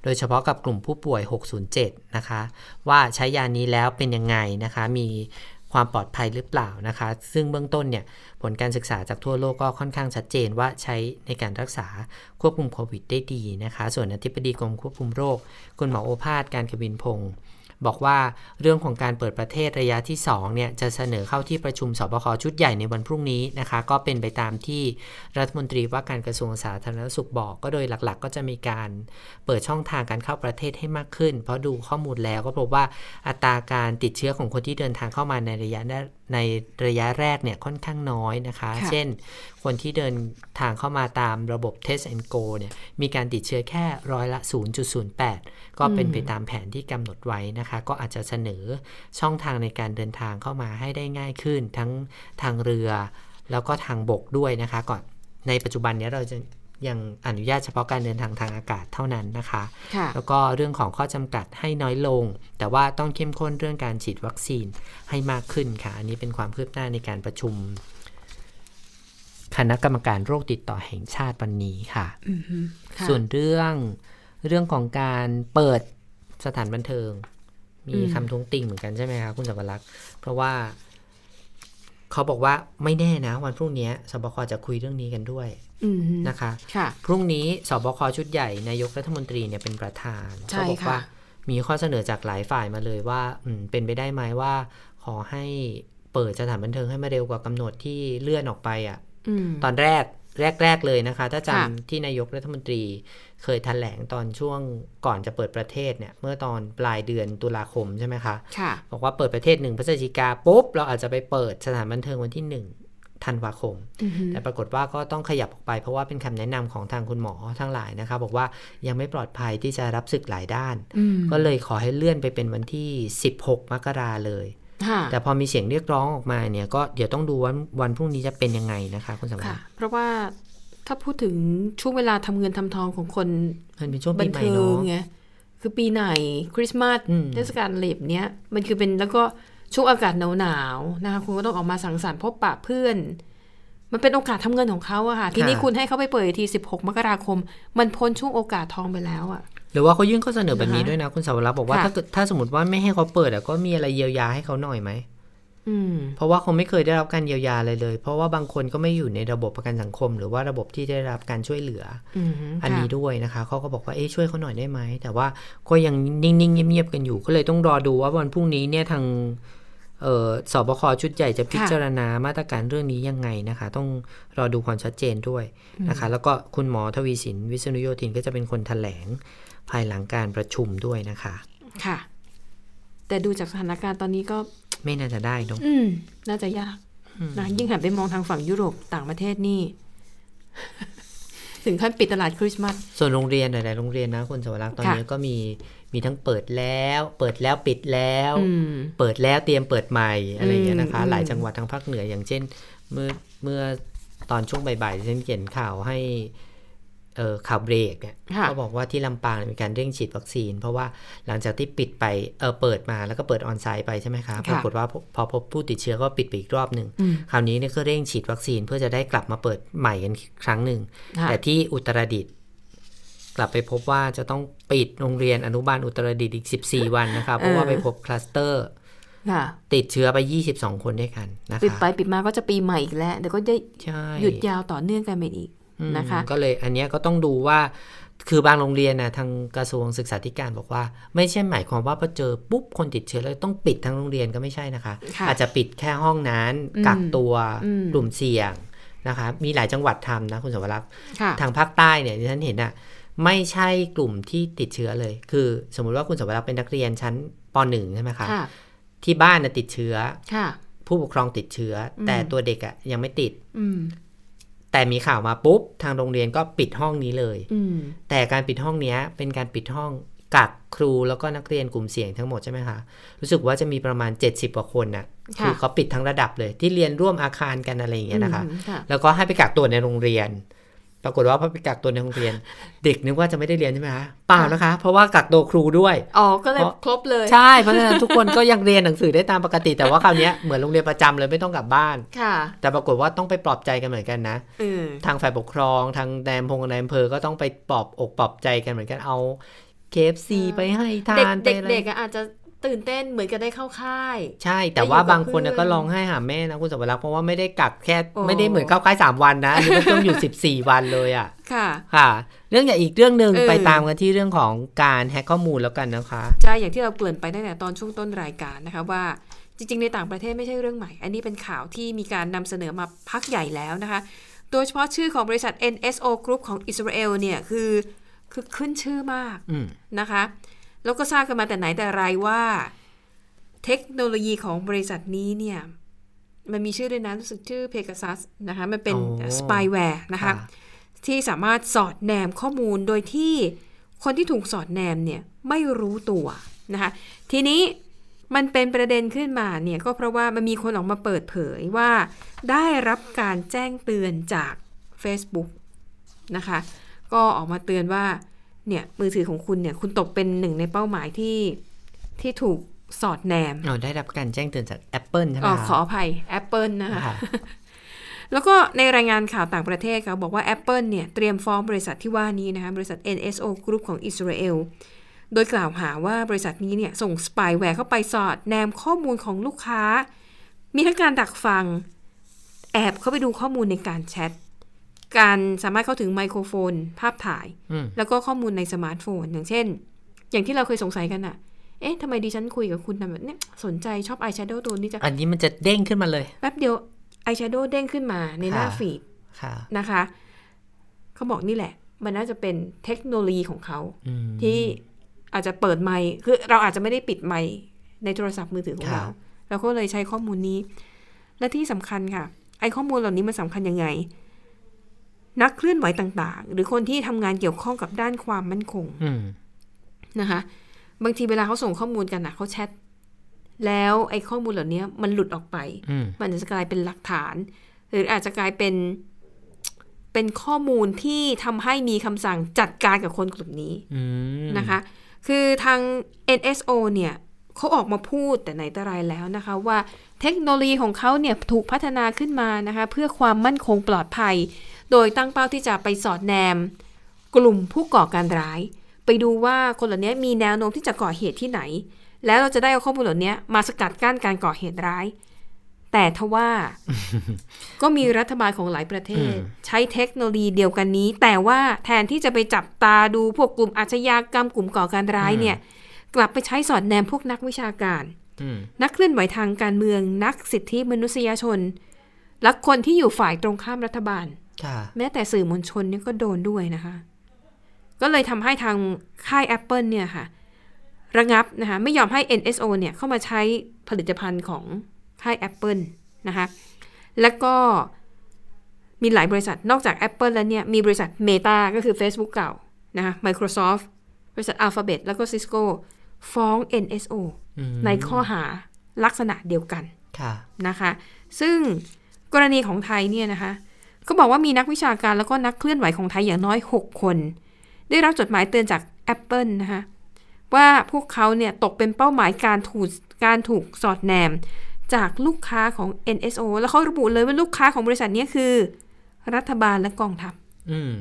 โดยเฉพาะกับกลุ่มผู้ป่วย 607 นะคะ ว่าใช้ยานี้แล้วเป็นยังไงนะคะ มีความปลอดภัยหรือเปล่านะคะ ซึ่งเบื้องต้นเนี่ยผลการศึกษาจากทั่วโลกก็ค่อนข้างชัดเจนว่าใช้ในการรักษาควบคุมโควิดได้ดีนะคะ ส่วนอธิบดีกรมควบคุมโรค คุณหมอโอภาสการกบินพงศ์ บอกว่าเรื่องของการเปิดประเทศระยะที่2เนี่ยจะเสนอเข้าที่ประชุมสบคชุดใหญ่ในวันพรุ่งนี้นะคะ ก็เป็นไปตามที่รัฐมนตรีว่าการกระทรวงสาธารณสุขบอก ก็โดยหลักๆ ก็จะมีการเปิดช่องทางการเข้าประเทศให้มากขึ้น เพราะดูข้อมูลแล้วก็พบว่าอัตราการติดเชื้อของคนที่เดินทางเข้ามาในระยะแรกในระยะแรกเนี่ยค่อนข้างน้อยนะคะค่ะเช่นคนที่เดินทางเข้ามาตามระบบ Test and Go เนี่ยมีการติดเชื้อแค่ร้อยละ 0.08 ก็เป็นไปตามแผนที่กำหนดไว้นะคะ ก็อาจจะเสนอช่องทางในการเดินทางเข้ามาให้ได้ง่ายขึ้น ทั้งทางเรือ แล้วก็ทางบกด้วยนะคะก่อนในปัจจุบันเนี้ยเราจะยังอนุญาตเฉพาะการเดินทางทางอากาศเท่านั้นนะคะค่ะแล้วก็เรื่องของข้อจำกัดให้น้อยลง แต่ว่าต้องเข้มข้นเรื่องการฉีดวัคซีนให้มากขึ้นค่ะ อันนี้เป็นความคืบหน้าในการประชุม คณะกรรมการโรคติดต่อแห่งชาติวันนี้ค่ะอือฮึค่ะ ส่วนเรื่องเรื่องของการเปิดสถานบันเทิง มีอืมคำท้วงติงเหมือนกันใช่ไหมคะคุณสวรักษ์เพราะว่าเขาบอกว่าไม่แน่นะ วันพรุ่งนี้สบคจะคุยเรื่องนี้กันด้วยอือฮึนะคะค่ะพรุ่งนี้สบคชุดใหญ่นายกรัฐมนตรีเนี่ยเป็นประธานใช่เขาบอกค่ะว่ามีข้อเสนอจากหลายฝ่ายมาเลยว่าอืมเป็นไปได้ไหมว่า ขอให้เปิดสถานบันเทิงให้มาเร็วกว่ากำหนดที่เลื่อนออกไปอะอืม ตอนแรกแรก ๆ เลยนะคะ ถ้าค่ะจำที่นายกรัฐมนตรีเคยแถลงตอนช่วงก่อนจะเปิดประเทศเนี่ย เมื่อตอนปลายเดือนตุลาคมใช่ไหมคะค่ะบอกว่าเปิดประเทศหนึ่งพฤศจิกาปุ๊บ เราอาจจะไปเปิดสถานบันเทิงวันที่หนึ่งธันวาคมอือฮึแต่ปรากฏว่าก็ต้องขยับออกไปเพราะว่าเป็นคำแนะนำของทางคุณหมอทั้งหลายนะคะ บอกว่ายังไม่ปลอดภัยที่จะรับศึกหลายด้านอืมก็เลยขอให้เลื่อนไปเป็นวันที่ 16 มกราเลยค่ะ แต่พอมีเสียงเรียกร้องออกมาเนี่ย ก็เดี๋ยวต้องดูว่าวันพรุ่งนี้จะเป็นยังไงนะคะคุณสำราค่ะญเพราะว่าถ้าพูดถึงช่วงเวลาทำเงินทำทองของคนมันเป็นช่วงบัปีนใหม่เทิงเนาะไงคือปีไหนคริสต์มาสอืมเทศกาลเหล็บเนี้ยมันคือเป็นแล้วก็ช่วงอากาศหนาวๆนะคะคุณก็ต้องออกมาสังสรรค์พบปะเพื่อน มันเป็นโอกาสทำเงินของเขาอะค่ะ ทีนี้คุณให้เขาไปเปิดอีกที 16 มกราคม มันพ้นช่วงโอกาสทองไปแล้วอะ หรือว่าเขายื่นข้อเสนอแบบนี้นะคะด้วยนะ คุณสาวรักษ์บอกว่าค่ะถ้าเกิดถ้าสมมติว่าไม่ให้เขาเปิดอะก็มีอะไรเยียวยาให้เขาหน่อยไหมอืมเพราะว่าเขาไม่เคยได้รับการเยียวยาเลยเลย เพราะว่าบางคนก็ไม่อยู่ในระบบประกันสังคม หรือว่าระบบที่ได้รับการช่วยเหลืออืมอันนี้ค่ะด้วยนะคะเขาก็บอกว่าเอ๊ะช่วยเขาหน่อยได้ไหมแต่ว่าก็ยังนิ่งๆเงียบๆกันอยู่ก็เลยต้องรอดูว่าวันพรุ่งนี้เนี่ยทางเอ่อสบคชุดใหญ่จะพิจารณามาตรการเรื่องนี้ยังไงนะคะ ต้องรอดูความชัดเจนด้วยนะคะ แล้วก็คุณหมอทวีสินวิษณุโยธินก็จะเป็นคนแถลง ภายหลังการประชุมด้วยนะคะ ค่ะ แต่ดูจากสถานการณ์ตอนนี้ก็ไม่น่าจะได้เนอะอืม น่าจะยากนะยิ่งหันไปมองทางฝั่งยุโรปต่างประเทศนี่ ถึงขั้นปิดตลาดคริสต์มาสส่วนโรงเรียนหลายๆโรงเรียนนะคุณสวรักษ์ตอนค่ะนี้ก็มีมีทั้งเปิดแล้ว เปิดแล้วปิดแล้วอืมเปิดแล้วเตรียมเปิดใหม่อะไรอย่างเงี้ยนะคะอืมหลายจังหวัดทางภาคเหนืออย่างเช่น เมื่อเมื่อตอนช่วงบ่ายๆฉันเขียนข่าวให้เออ ข่าวเบรกเนี่ยค่ะเขาบอกว่าที่ลำปางมีการเร่งฉีดวัคซีน เพราะว่าหลังจากที่ปิดไปเออเปิดมาแล้วก็เปิดออนไซต์ไปใช่ไหมคะปรากฏว่าพอพอพบผู้ติดเชื้อก็ปิดไปอีกรอบหนึ่งอืมคราวนี้เนี่ยก็เร่งฉีดวัคซีนเพื่อจะได้กลับมาเปิดใหม่กันอีกครั้งหนึ่งค่ะแต่ที่อุตรดิตถ์กลับไปพบว่าจะต้องปิดโรงเรียนอนุบาลอุตรดิตถ์อีก 14 วันนะคะเพราะว่าไปพบคลัสเตอร์ค่ะติดเชื้อไป 22 คนด้วยกันนะคะปิดไปปิดมาก็จะปีใหม่อีกแล้วเดี๋ยวก็ได้ใช่หยุดยาวต่อเนื่องกันไปอีกอืม นะคะ ก็เลยอันเนี้ยก็ต้องดูว่าคือบางโรงเรียนนะทางกระทรวงศึกษาธิการบอกว่า ไม่ใช่หมายความว่าพอเจอปุ๊บคนติดเชื้อแล้วต้องปิดทั้งโรงเรียนก็ไม่ใช่นะคะค่ะอาจจะปิดแค่ห้องนั้นอืมกักตัวอืมกลุ่มเสี่ยงนะคะ มีหลายจังหวัดทำนะคุณสวรักษ์ค่ะทางภาคใต้เนี่ยที่ฉันเห็นอะไม่ใช่กลุ่มที่ติดเชื้อเลย คือ สมมุติว่าคุณสวรักษ์เป็นนักเรียนชั้นป .1 ใช่ไหมคะค่ะที่บ้านน่ะติดเชื้อค่ะผู้ปกครองติดเชื้ออมแต่ตัวเด็กอะยังไม่ติดอืม แต่มีข่าวมาปุ๊บ ทางโรงเรียนก็ปิดห้องนี้เลยอืมแต่การปิดห้องเนี้ย เป็นการปิดห้องกักครูแล้วก็นักเรียนกลุ่มเสี่ยงทั้งหมดใช่ไหมคะ รู้สึกว่าจะมีประมาณ 70กว่าคนน่ะค่ะคือเขาปิดทั้งระดับเลย ที่เรียนร่วมอาคารกันอะไรอย่างเงี้ยนะคะอืมค่ะแล้วก็ให้ไปกักตัวในโรงเรียน ปรากฏว่าพอไปกักตัวในโรงเรียน เด็กนึกว่าจะไม่ได้เรียนใช่ไหมคะเปล่านะคะ เพราะว่ากักตัวครูด้วยอ๋อก็เลยเพราะครบเลยใช่เพราะฉะนั้นทุกคนก็ยังเรียนหนังสือได้ตามปกติ แต่ว่าคราวเนี้ยเหมือนโรงเรียนประจำเลยไม่ต้องกลับบ้านค่ะ แต่ปรากฏว่าต้องไปปลอบใจกันเหมือนกันนะเออทางฝ่ายปกครอง ทางนายอำเภอในอำเภอก็ต้องไปปลอบอกปลอบใจกันเหมือนกันเอาเคฟซีเออไปให้ทาเด็กนไปเด็กอะไรเด็กอะอาจจะ ตื่นเต้นเหมือนกับได้เข้าค่าย ใช่แต่ว่าไปอยู่กับบางคนน่ะเพื่ก็อนร้องไห้หาแม่นะคุณสวรักษ์เพราะว่าไม่ได้กักแค่โอ้ไม่ได้เหมือนเข้าค่ายสามวันนะอันนี้มันต้องอยู่สิบสี่วันเลยอะค่ะค่ะ เรื่องอย่างอีกเรื่องหนึ่งเออไปตามกันที่เรื่องของการแฮกข้อมูลแล้วกันนะคะใช่อย่างที่เราเกริ่นไปตั้งแต่ตอนช่วงต้นรายการนะคะว่าจริง ๆ ในต่างประเทศไม่ใช่เรื่องใหม่ อันนี้เป็นข่าวที่มีการนำเสนอมาพักใหญ่แล้วนะคะ โดยเฉพาะชื่อของบริษัท NSO Group ของอิสราเอลเนี่ยคือคือขึ้นชื่อมากอืมนะคะ แล้วก็ทราบกันมาแต่ไหนแต่ไรว่า เทคโนโลยีของบริษัทนี้เนี่ยมันมีชื่อด้วยนะรู้สึกชื่อ Pegasus นะคะ มันเป็นโอ้ spyware นะคะ ที่สามารถสอดแนมข้อมูลโดยที่คนที่ถูกสอดแนมเนี่ยไม่รู้ตัวนะคะ ทีนี้มันเป็นประเด็นขึ้นมาเนี่ยก็เพราะว่ามันมีคนออกมาเปิดเผยว่า ได้รับการแจ้งเตือนจาก Facebook นะคะ ก็ออกมาเตือนว่า เนี่ยมือถือของคุณเนี่ยคุณตกเป็นหนึ่งในเป้าหมายที่ที่ถูกสอดแนมอ๋อได้รับการแจ้งเตือนจาก Apple ใช่ไหมอ๋อคะขออภัย Apple นะคะค่ะแล้วก็ในรายงานข่าวต่างประเทศเขาบอกว่า Apple เนี่ยเตรียมฟ้องบริษัทที่ว่านี้นะคะบริษัท NSO Group ของอิสราเอลโดยกล่าวหาว่าบริษัทนี้เนี่ยส่งสปายแวร์เข้าไปสอดแนมข้อมูลของลูกค้า มีทั้งการดักฟัง แอบเข้าไปดูข้อมูลในการแชท การสามารถเข้าถึงไมโครโฟน ภาพถ่ายอืมแล้วก็ข้อมูลในสมาร์ทโฟน อย่างเช่น อย่างที่เราเคยสงสัยกันอะเอ๊ะทำไมดิฉันคุยกับคุณแบบเนี้ยสนใจชอบอายแชโดว์ตัวนี้จะอันนี้มันจะเด้งขึ้นมาเลย แป๊บเดียวอายแชโดว์เด้งขึ้นมาในหน้าค่ะฟีดค่ะนะคะ เขาบอกนี่แหละ มันน่าจะเป็นเทคโนโลยีของเขาอืมที่อาจจะเปิดไมค์คือเราอาจจะไม่ได้ปิดไมค์ในโทรศัพท์มือถือของครัเราบเราก็เลยใช้ข้อมูลนี้ และที่สำคัญค่ะ ไอ้ข้อมูลเหล่านี้มันสำคัญยังไง นักเคลื่อนไหวต่างๆ หรือคนที่ทำงานเกี่ยวข้องกับด้านความมั่นคงอืมอืมมันจะกลายเป็นหลักฐาน หรืออาจจะกลายเป็นเป็นข้อมูลที่ทำให้มีคำสั่งจัดการกับคนกลุ่มนี้อืมนะคะ คือทาง NSO เนี่ยเขาออกมาพูดแต่ไหนแต่ไรแล้วนะคะ ว่าเทคโนโลยีของเขาเนี่ยถูกพัฒนาขึ้นมานะคะ เพื่อความมั่นคงปลอดภัย โดยตั้งเป้าที่จะไปสอดแนม กลุ่มผู้ก่อการร้าย ไปดูว่าคนเหล่านี้มีแนวโน้มที่จะก่อเหตุที่ไหน แล้วเราจะได้เอาข้อมูลเหล่านี้มาสกัดกั้นการก่อเหตุร้าย แต่ทว่าก็มีรัฐบาลของหลายประเทศ ใช้เทคโนโลยีเดียวกันนี้ แต่ว่าแทนที่จะไปจับตาดูพวกกลุ่มอาชญากรรมกลุ่มก่อการร้ายเนี่ย กลับไปใช้สอดแนมพวกนักวิชาการอืมนักเคลื่อนไหวทางการเมืองนักสิทธิมนุษยชน และคนที่อยู่ฝ่ายตรงข้ามรัฐบาลค่ะ แม้แต่สื่อมวลชนเนี่ยก็โดนด้วยนะคะ ก็เลยทำให้ทางค่าย Apple เนี่ยค่ะ ระงับนะคะ ไม่ยอมให้ NSO เนี่ยเข้ามาใช้ผลิตภัณฑ์ของค่าย Apple นะคะ แล้วก็มีหลายบริษัทนอกจาก Apple แล้วเนี่ย มีบริษัท Meta ก็คือ Facebook เก่านะคะ Microsoft บริษัท Alphabet แล้วก็ Cisco ฟ้อง NSO อืมในข้อหาลักษณะเดียวกันค่ะนะคะ ซึ่งกรณีของไทยเนี่ยนะคะ ก็บอกว่ามีนักวิชาการแล้วก็นักเคลื่อนไหวของไทยอย่างน้อย 6 คน ได้รับจดหมายเตือนจาก Apple นะคะว่าพวกเขาเนี่ยตกเป็นเป้าหมายการถูกการถูกสอดแนม จากลูกค้าของ NSO แล้วเขาระบุเลยว่าลูกค้าของบริษัทนี้คือ รัฐบาลและกองทัพ อืม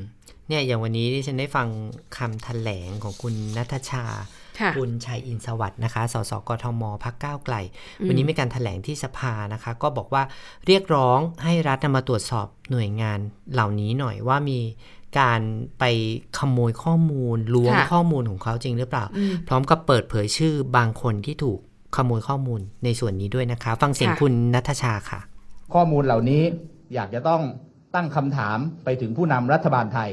เนี่ยอย่างวันนี้ที่ฉันได้ฟังคำแถลงของคุณนัทชา ค่ะคุณชัยอินทร์สวัสด์นะคะ สสกทมพักก้าวไกล วันนี้มีการถแถลงที่สภานะคะ ก็บอกว่าเรียกร้องให้รัฐมาตรวจสอบหน่วยงานเหล่านี้หน่อยว่ามีการไปขโมยข้อมูลล้วงค่ะข้อมูลของเขาจริงหรือเปล่าอืมพร้อมกับเปิดเผยชื่อบางคนที่ถูกขโมยข้อมูลในส่วนนี้ด้วยนะคะ ฟังเสียงค่ะคุณนัทชาค่ะ ข้อมูลเหล่านี้อยากจะต้องตั้งคำถามไปถึงผู้นำรัฐบาลไทย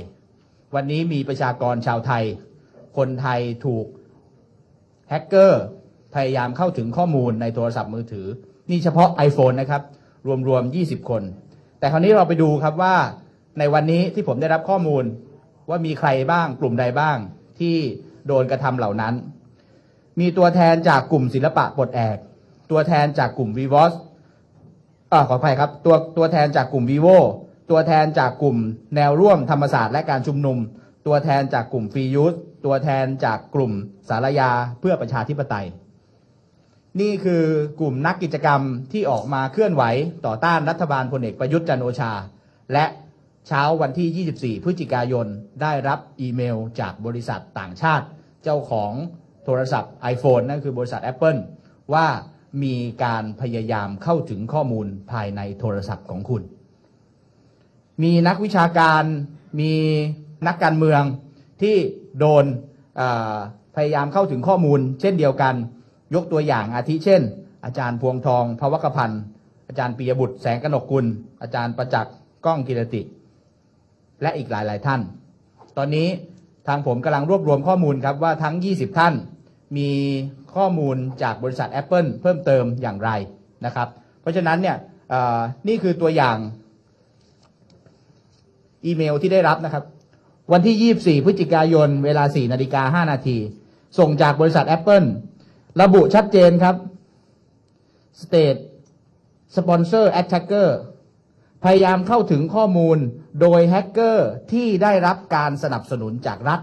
วันนี้มีประชากรชาวไทย คนไทยถูก แฮกเกอร์พยายามเข้าถึงข้อมูลในโทรศัพท์มือถือ นี่เฉพาะ iPhone นะครับ รวมๆ 20 คน แต่คราวนี้เราไปดูครับว่าในวันนี้ที่ผมได้รับข้อมูลว่ามีใครบ้างกลุ่มใดบ้าง ที่โดนกระทำเหล่านั้น มีตัวแทนจากกลุ่มศิลปะปลดแอก ตัวแทนจากกลุ่ม v ีวอสอ่าขออภัยครับ ตัวตัวแทนจากกลุ่ม vivo ตัวแทนจากกลุ่มแนวร่วมธรรมศาสตร์และการชุมนุม ตัวแทนจากกลุ่มฟรียูส ตัวแทนจากกลุ่มสารยาเพื่อประชาธิปไตย นี่คือกลุ่มนักกิจกรรมที่ออกมาเคลื่อนไหวต่อต้านรัฐบาลพลเอกประยุทธ์จันโอชา และเช้าวันที่ 24 พฤศจิกายนได้รับอีเมลจากบริษัทต่างชาติ เจ้าของโทรศัพท์ iPhone นั่นคือบริษัท Apple ว่ามีการพยายามเข้าถึงข้อมูลภายในโทรศัพท์ของคุณ มีนักวิชาการ มีนักการเมืองที่ โดนพยายามเข้าถึงข้อมูล เช่นเดียวกัน ยกตัวอย่างอาทิเช่น อาจารย์พวงทองพวกพันธ์อาจารย์ปียบุตรแสงกนกกุล อาจารย์ประจักษ์ก้องกิรติ และอีกหลายๆท่าน ตอนนี้ทางผมกำลังรวบรวมข้อมูลครับว่าทั้ง 20 ท่านมีข้อมูลจากบริษัท Apple เพิ่มเติมอย่างไรนะครับ เพราะฉะนั้นเนี่ยนี่คือตัวอย่างอีเมลที่ได้รับนะครับ วันที่ 24 พฤศจิกายน เวลา 4 นาฬิกา 5 นาที ส่งจากบริษัท Apple ระบุชัดเจนครับ State Sponsor Attacker พยายามเข้าถึงข้อมูลโดยแฮกเกอร์ที่ได้รับการสนับสนุนจากรัฐ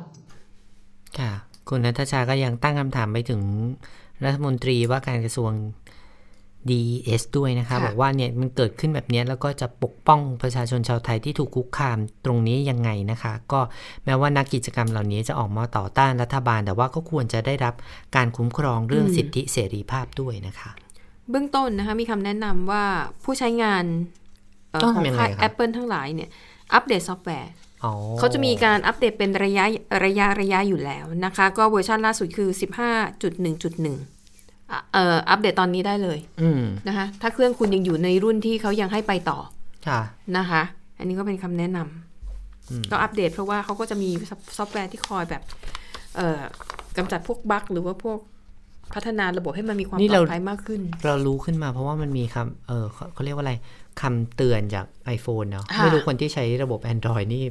ค่ะ คุณนัทชาก็ยังตั้งคำถามไปถึงรัฐมนตรีว่าการกระทรวง DES ด้วยนะคะค่ะบอกว่าเนี่ยมันเกิดขึ้นแบบเนี้ยแล้วก็จะปกป้องประชาชนชาวไทยที่ถูกคุกคามตรงนี้ยังไงนะคะ ก็แม้ว่านักกิจกรรมเหล่านี้จะออกมาต่อต้านรัฐบาล แต่ว่าก็ควรจะได้รับการคุ้มครองเรื่องสิทธิเสรีภาพด้วยนะคะ เบื้องต้นนะคะมีคำแนะนำว่าผู้ใช้งานเอ่อต้องของทำยังไงค่ายครับ Apple ทั้งหลายเนี่ยอัปเดตซอฟต์แวร์อ๋อเขาจะมีการอัปเดตเป็นระยะระยะระยะอยู่แล้วนะคะ ก็เวอร์ชันล่าสุดคือ 15.1.1 อะเอ่ออัปเดตตอนนี้ได้เลยอืมนะคะถ้าเครื่องคุณยังอยู่ในรุ่นที่เขายังให้ไปต่อค่ะนะคะ อันนี้ก็เป็นคำแนะนำก็อัปเดตเพราะว่าเขาก็จะมีซอฟต์แวร์ที่คอยแบบเอ่อกำจัดพวกบั๊กหรือว่าพวกพัฒนาระบบให้มันมีความนี่ปลเราอดภัยนี่เรามากขึ้น เรารู้ขึ้นมาเพราะว่ามันมีคำเออเขาเขาเรียกว่าอะไรคำเตือนจาก iPhone เนาะค่ะไม่รู้คนที่ใช้ระบบ Android นี่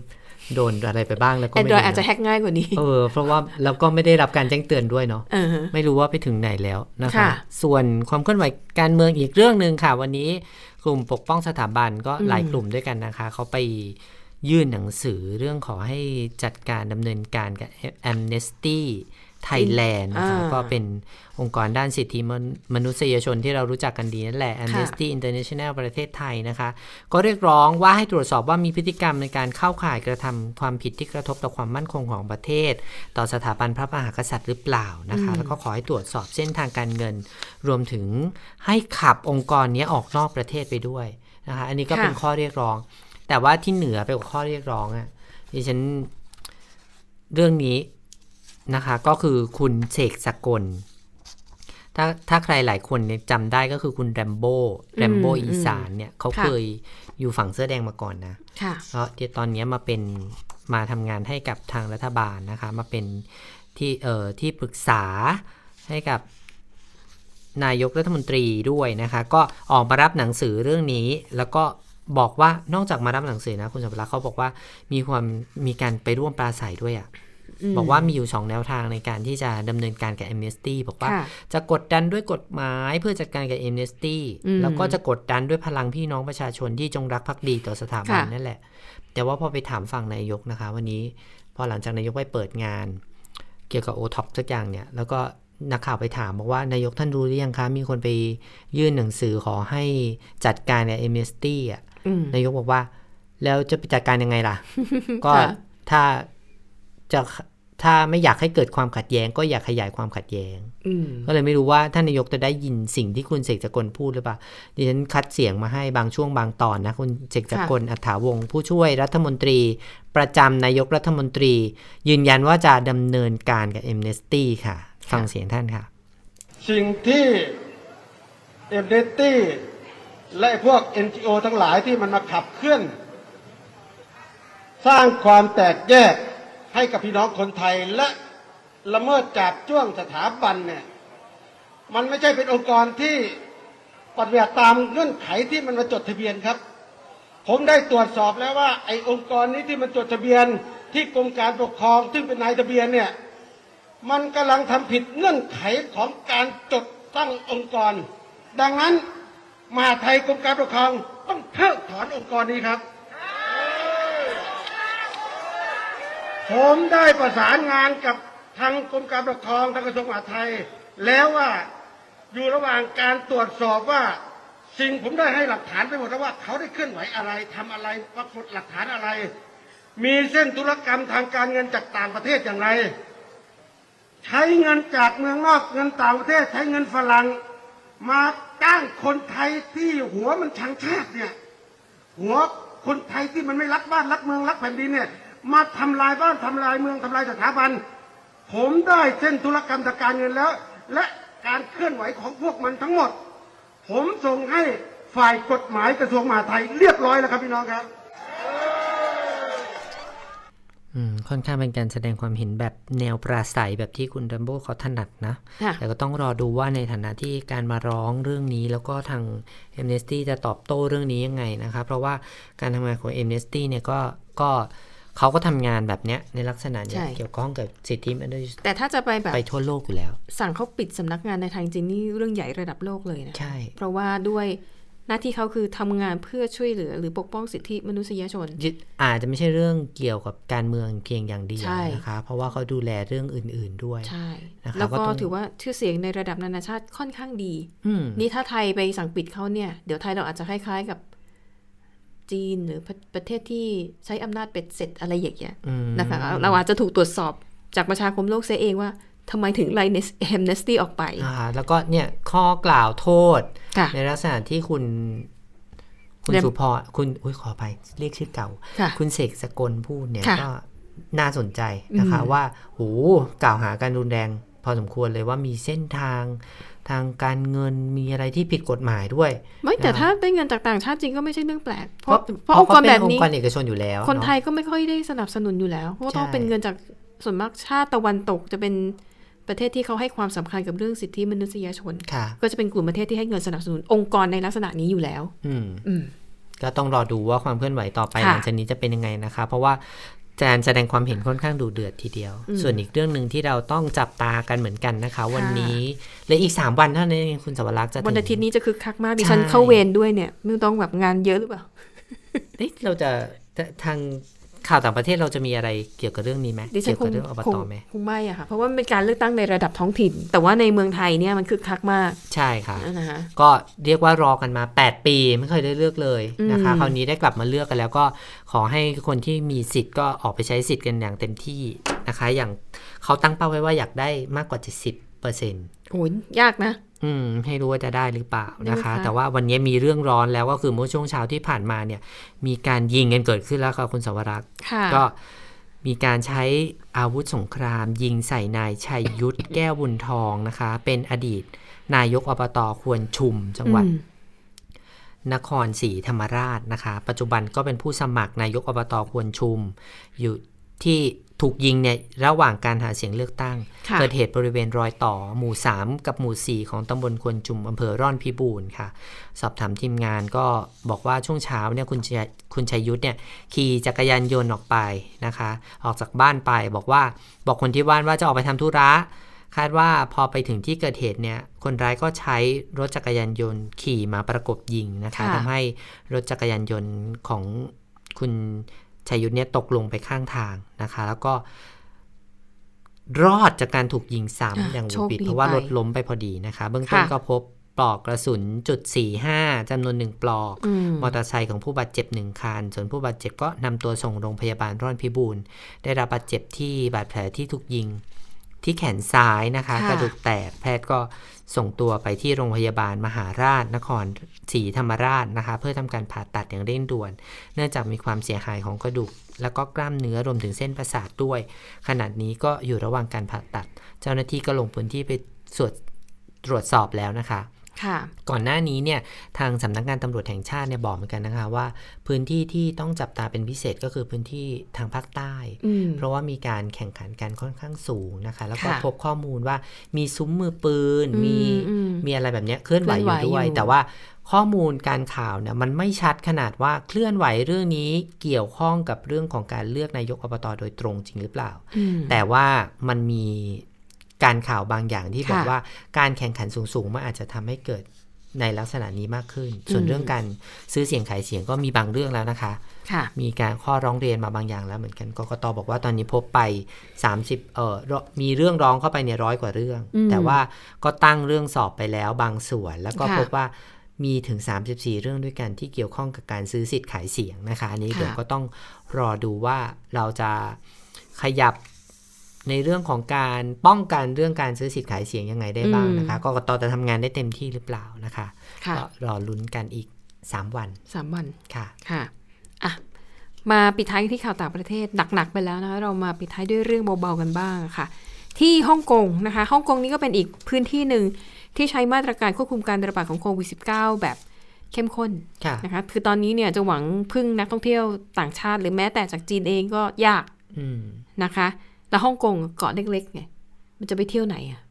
โดนอะไรไปบ้างแล้วก็ไม่ Android รู้อาจจะแฮกง่ายกว่านี้ เออ เพราะว่าแล้วก็ไม่ได้รับการแจ้งเตือนด้วยเนาะเออไม่รู้ว่าไปถึงไหนแล้วนะคะค่ะส่วนความเคลื่อนไหวการเมืองอีกเรื่องหนึ่งค่ะ วันนี้กลุ่มปกป้องสถาบันก็หลายกลุ่มด้วยกันนะคะเขาไปยื่นหนังสือเรื่องขอให้จัดการดำเนินการกับ Amnesty Thailand นะคะอ่าก็เป็นองค์กรด้านสิทธิมนมนุษยชนที่เรารู้จักกันดีนั่นแหละ Amnesty International ประเทศไทยนะคะ ก็เรียกร้องว่าให้ตรวจสอบว่ามีพฤติกรรมในการเข้าข่ายกระทำความผิดที่กระทบต่อความมั่นคงของประเทศ ต่อสถาบันพระมหากษัตริย์หรือเปล่านะคะ แล้วก็ขอให้ตรวจสอบเส้นทางการเงิน รวมถึงให้ขับองค์กรนี้ออกนอกประเทศไปด้วยนะคะอันนี้ก็เป็นค่ะข้อเรียกร้อง แต่ว่าที่เหนือไปกว่าข้อเรียกร้องอะ่ะดิฉันเรื่องนี้ นะคะก็คือคุณเสกสกล ถ้าถ้าใครหลายคนเนี่ยจำได้ก็คือคุณแรมโบ้แรมโบ้อืมอีสานเนี่ยเขาค่ะเคยอยู่ฝั่งเสื้อแดงมาก่อนนะค่ะเพราะที่ตอนนี้มาเป็นมาทำงานให้กับทางรัฐบาลนะคะ มาเป็นที่เอ่อที่ปรึกษาให้กับนายกรัฐมนตรีด้วยนะคะ ก็ออกมารับหนังสือเรื่องนี้ แล้วก็บอกว่านอกจากมารับหนังสือนะ คุณสัมภาระเขาบอกว่ามีความมีการไปร่วมปราศัยด้วยอะ่ะ บอกว่ามีอยู่สองแนวทางในการที่จะดำเนินการกับ Amnesty บอกว่าค่ะจะกดดันด้วยกฎหมายเพื่อจัดการกับ Amnesty อืมแล้วก็จะกดดันด้วยพลังพี่น้องประชาชนที่จงรักภักดีต่อสถาบันค่ะนั่นแหละ แต่ว่าพอไปถามฝั่งนายกนะคะ วันนี้พอหลังจากนายกไปเปิดงาน เกี่ยวกับโอท็อปสักอย่างเนี่ย แล้วก็นักข่าวไปถามบอกว่านายกท่านรู้หรือยังคะมีคนไปยื่นหนังสือขอให้จัดการกับ Amnesty อะอืมนายกบอกว่า แล้วจะไปจัดการยังไงล่ะ ก็ค่ะถ้าจะ ถ้าไม่อยากให้เกิดความขัดแย้ง ก็อยากขยายความขัดแย้งอืมก็เลยไม่รู้ว่าท่านนายกจะได้ยินสิ่งที่คุณเสกสกลพูดหรือเปล่าดิฉันคัดเสียงมาให้บางช่วงบางตอนนะคุณเสกสกลอัฐาวงศ์ผู้ช่วยรัฐมนตรี ประจำนายกรัฐมนตรี ยืนยันว่าจะดำเนินการกับ Amnesty ค่ะ ฟังเสียงท่านค่ะ สิ่งที่เอ็มเนตี้และพวก NGO ทั้งหลายที่มันมาขับเคลื่อน สร้างความแตกแยก ให้กับพี่น้องคนไทยและละเมิดจับจ้วงสถาบันเนี่ยมันไม่ใช่เป็นองค์กรที่ปฏิบัติตามเงื่อนไขที่มันมาจดทะเบียนครับ ผมได้ตรวจสอบแล้วว่าไอ้องค์กรนี้ที่มันจดทะเบียนที่กรมการปกครองซึ่งเป็นนายทะเบียนเนี่ยมันกำลังทำผิดเงื่อนไขของการจดตั้งองค์กร ดังนั้นมหาไทยกรมการปกครองต้องเพิกถอนองค์กรนี้ครับ ผมได้ประสานงานกับทางกรมการปกครองทางกระทรวงมหาดไทย แล้วว่าอยู่ระหว่างการตรวจสอบว่าสิ่งผมได้ให้หลักฐานไปหมดแล้วว่าเขาได้เคลื่อนไหวอะไรทำอะไรปรากฏหลักฐานอะไร มีเส้นธุรกรรมทางการเงินจากต่างประเทศอย่างไร ใช้เงินจากเมืองนอกเงินต่างประเทศ ใช้เงินฝรั่งมาจ้างคนไทยที่หัวมันชังชาติเนี่ยหัวคนไทยที่มันไม่รักบ้านรักเมืองรักแผ่นดินเนี่ย มาทำลายบ้านทำลายเมืองทำลายสถาบัน ผมได้เส้นธุรกรรมทางการเงินแล้ว และการเคลื่อนไหวของพวกมันทั้งหมด ผมส่งให้ฝ่ายกฎหมายกระทรวงมหาดไทยเรียบร้อยแล้วครับพี่น้องครับอืมค่อนข้างเป็นการแสดงความเห็นแบบแนวปราศัยแบบที่คุณดัมโบเขาถนัดนะค่ะแต่ก็ต้องรอดูว่าในฐานะที่การมาร้องเรื่องนี้ แล้วก็ทาง Amnesty จะตอบโต้เรื่องนี้ยังไงนะคะเพราะว่าการทำงานของ Amnesty เนี่ยก็ก็ เขาก็ทำงานแบบเนี้ยในลักษณะเนี้ยใช่เกี่ยวข้องกับสิทธิมนุษยชนแต่ถ้าจะไปแบบไปทั่วโลกอยู่แล้ว สั่งเขาปิดสำนักงานในไทยจริงๆนี่เรื่องใหญ่ระดับโลกเลยนะใช่เพราะว่าด้วยหน้าที่เขาคือทำงานเพื่อช่วยเหลือ หรือปกป้องสิทธิมนุษยชนยึดอาจจะไม่ใช่เรื่องเกี่ยวกับการเมืองเพียงอย่างเดียวใช่นะคะเพราะว่าเขาดูแลเรื่องอื่น ๆด้วยใช่นะคะแล้วก็ก็ต้องถือว่าชื่อเสียงในระดับนานาชาติค่อนข้างดีอืมนี่ถ้าไทยไปสั่งปิดเขาเนี่ย เดี๋ยวไทยเราอาจจะคล้ายๆกับ จีนหรือประประเทศที่ใช้อำนาจเป็ดเสร็จอะไรอย่างเงี้ยอืมนะคะเราอาจจะถูกตรวจสอบจากประชาคมโลกเสียเองว่าทำไมถึงไล่เฮมเนสตี้ออกไปอ่าแล้วก็เนี่ยข้อกล่าวโทษค่ะในลักษณะที่คุณคุณเรียกสุพรคุณอุ้ยขอไปเรียกชื่อเก่าค่ะคุณเสกสกลพูดเนี่ยค่ะก็น่าสนใจนะคะอืมว่าโหกล่าวหาการรุนแรงพอสมควรเลยว่ามีเส้นทาง ทางการเงินมีอะไรที่ผิดกฎหมายด้วย ไม่แต่นะถ้าได้เงินจากต่างชาติจริงก็ไม่ใช่เรื่องแปลก เพเพราะราะเพเพราะราะองค์กเขารเป็แบนบองนี้ค์กรเอกชนอยู่แล้ว คนไทเอะยก็ไม่ค่อยได้สนับสนุนอยู่แล้ว เพราะว่าต้องใช่เป็นเงินจากส่วนมากชาติตะวันตกจะเป็นประเทศที่เขาให้ความสำคัญกับเรื่องสิทธิมนุษยชนค่ะก็จะเป็นกลุ่มประเทศที่ให้เงินสนับสนุนองค์กรในลักษณะนี้อยู่แล้ว อืมอืมก็ต้องรอดูว่าความเคลื่อนไหวต่อไปค่ะหลังจากนี้จะเป็นยังไงนะคะ เพราะว่า การแสดงความเห็นค่อนข้างดูเดือดทีเดียวอืมส่วนอีกเรื่องหนึ่งที่เราต้องจับตากันเหมือนกันนะคะ วันนี้เหลืออีก 3 วันเท่านั้นเองคุณสวรักษ์จะถึงวันอาทิตย์นี้จะคึกคักมากดิใช่ฉันเข้าเวรด้วยเนี่ย ไม่ต้องแบบงานเยอะหรือเปล่าเอ๊ะเราจะทาง ข่าวต่างประเทศเราจะมีอะไรเกี่ยวกับเรื่องนี้ไหมดิฉัเกี่นยวคกับงเรื่องอบคงตไหมคงไม่อะค่ะ เพราะว่ามันเป็นการเลือกตั้งในระดับท้องถิ่น แต่ว่าในเมืองไทยเนี่ยมันคึกคักมาก ใช่ค่ะนะคะก็เรียกว่ารอกันมา 8 ปีไม่เคยได้เลือกเลยนะคะอืมคราวนี้ได้กลับมาเลือกกันแล้วก็ขอให้คนที่มีสิทธิ์ก็ออกไปใช้สิทธิ์กันอย่างเต็มที่นะคะ อย่างเขาตั้งเป้าไว้ว่าอยากได้มากกว่า 70เปอร์เซ็นต์โอ้ยยากนะ อืมให้รู้ว่าจะได้หรือเปล่านะคะนะคะ แต่ว่าวันนี้มีเรื่องร้อนแล้วก็คือเมื่อช่วงเช้าที่ผ่านมาเนี่ย มีการยิงกันเกิดขึ้นแล้วค่ะคุณสวรักษ์ค่ะก็มีการใช้อาวุธสงคราม ยิงใส่นายชัยยุทธแก้วบุญทองนะคะ เป็นอดีต นายกอบตควรชุมจังหวัดอืมนครศรีธรรมราชนะคะ ปัจจุบันก็เป็นผู้สมัครนายกอบตควรชุม อยู่ที่ ถูกยิงเนี่ยระหว่างการหาเสียงเลือกตั้งค่ะเกิดเหตุบริเวณรอยต่อ หมู่ 3 กับหมู่ 4 ของตำบลควนจุมอำเภอร่อนพิบูรณ์ค่ะ สอบถามทีมงานก็บอกว่าช่วงเช้าเนี่ยคุณชัยคุณชัยยุทธเนี่ยขี่จักรยานยนต์ออกไปนะคะ ออกจากบ้านไปบอกว่าบอกคนที่บ้านว่าจะออกไปทำธุระคาดว่าพอไปถึงที่เกิดเหตุเนี่ย คนร้ายก็ใช้รถจักรยานยนต์ขี่มาประกบยิงนะคะค่ะทำให้รถจักรยานยนต์ของคุณ ชัยยุทธเนี่ยตกลงไปข้างทางนะคะ แล้วก็รอดจากการถูกยิงอะซ้ำอย่างบุโชดคบิดดีเพราะว่าไปรถล้มไปพอดีนะคะ เบื้องต้นค่ะก็พบปลอกกระสุนจุด45จำนวนหนึ่งปลอกอืมมอเตอร์ไซค์ของผู้บาดเจ็บหนึ่งคัน ส่วนผู้บาดเจ็บก็นำตัวส่งโรงพยาบาลร่อนพิบูรณ์ได้รับบาดเจ็บที่บาดแผลที่ถูกยิง ที่แขนซ้ายนะคะค่ะกระดูกแตกแพทย์ก็ส่งตัวไปที่โรงพยาบาลมหาราชนครศรีธรรมราชนะคะ เพื่อทำการผ่าตัดอย่างเร่งด่วน เนื่องจากมีความเสียหายของกระดูก แล้วก็กล้ามเนื้อรวมถึงเส้นประสาทด้วย ขณะนี้ก็อยู่ระหว่างการผ่าตัด เจ้าหน้าที่ก็ลงพื้นที่ไปตรวจตรวจสอบแล้วนะคะค่ะ ก่อนหน้านี้เนี่ยทางสำนักงานตำรวจแห่งชาติเนี่ยบอกเหมือนกันนะคะว่า พื้นที่ที่ต้องจับตาเป็นพิเศษก็คือพื้นที่ทางภาคใต้อืมเพราะว่ามีการแข่งขันกันค่อนข้างสูงนะคะ แล้วก็ค่ะพบข้อมูลว่ามีซุ้มมือปืนอืมมีอืมมีอะไรแบบเนี้ยเคลื่อนไหวอเคลื่ยู่อนไหวด้วยอยู่แต่ว่าข้อมูลการข่าวเนี่ยมันไม่ชัดขนาดว่าเคลื่อนไหวเรื่องนี้เกี่ยวข้องกับเรื่องของการเลือกนายกอบตโดยตรงจริงหรือเปล่าอืมแต่ว่ามันมี การข่าวบางอย่างที่บอกค่ะว่าการแข่งขันสูงๆมันอาจจะทำให้เกิดในลักษณะนี้มากขึ้น ส่วนอืมเรื่องการซื้อเสียงขายเสียงก็มีบางเรื่องแล้วนะคะค่ะมีการข้อร้องเรียนมาบางอย่างแล้วเหมือนกัน กกตบอกว่าตอนนี้พบไป 30เอ่อมีเรื่องร้องเข้าไปในร้อยกว่าเรื่องอืมแต่ว่าก็ตั้งเรื่องสอบไปแล้วบางส่วน แล้วก็ค่ะพบว่ามีถึง 34 เรื่องด้วยกันที่เกี่ยวข้องกับการซื้อสิทธิ์ขายเสียงนะคะ อันนี้ค่ะเดี๋ยวก็ต้องรอดูว่าเราจะขยับ ในเรื่องของการป้องกันเรื่องการซื้อสิทธิ์ขายเสียงยังไงได้บ้างนะคะกกตจะทำงานได้เต็มที่หรือเปล่านะคะค่ะก็รอลุ้นกันอีก 3 วันสามวันค่ะค่ะอะมาปิดท้ายที่ข่าวต่างประเทศหนักๆไปแล้วนะคะเรามาปิดท้ายด้วยเรื่องเบาๆกันบ้างค่ะ ที่ฮ่องกงนะคะฮ่องกงนี่ก็เป็นอีกพื้นที่หนึ่งที่ใช้มาตรการควบคุมการระบาดของโควิด -19 แบบเข้มข้นค่ะนะคะคือตอนนี้เนี่ยจะหวังพึ่งนักท่องเที่ยวต่างชาติ หรือแม้แต่จากจีนเองก็ยากอืมนะคะ แล้วฮ่องกงเกาะเล็กๆไงมันจะไปเที่ยวไหนอะ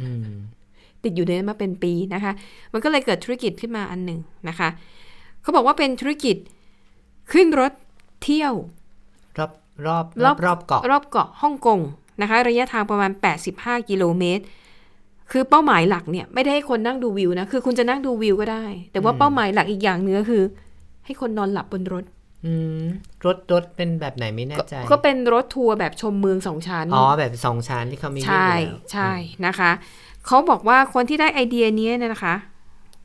อืมติดอยู่ในนั้นมาเป็นปีนะคะ มันก็เลยเกิดธุรกิจขึ้นมาอันหนึ่งนะคะ เขาบอกว่าเป็นธุรกิจขึ้นรถเที่ยวรอบรอบรรออบบรอบเกาะรอบเกาะฮ่องกงนะคะ ระยะทางประมาณ 85 กิโลเมตร คือเป้าหมายหลักเนี่ย ไม่ได้ให้คนนั่งดูวิวนะ คือคุณจะนั่งดูวิวก็ได้ แต่ว่าอืมเป้าหมายหลักอีกอย่างเนื้อคือ ให้คนนอนหลับบนรถอืม รถรถเป็นแบบไหนไม่แน่ก็ใจ ก็เป็นรถทัวร์แบบชมเมืองสองชั้น อ๋อ แบบสองชั้นที่เขามีใช่วิ่งอยู่แล้วใช่นะคะ เขาบอกว่าคนที่ได้ไอเดียนี้เนี่ยนะคะ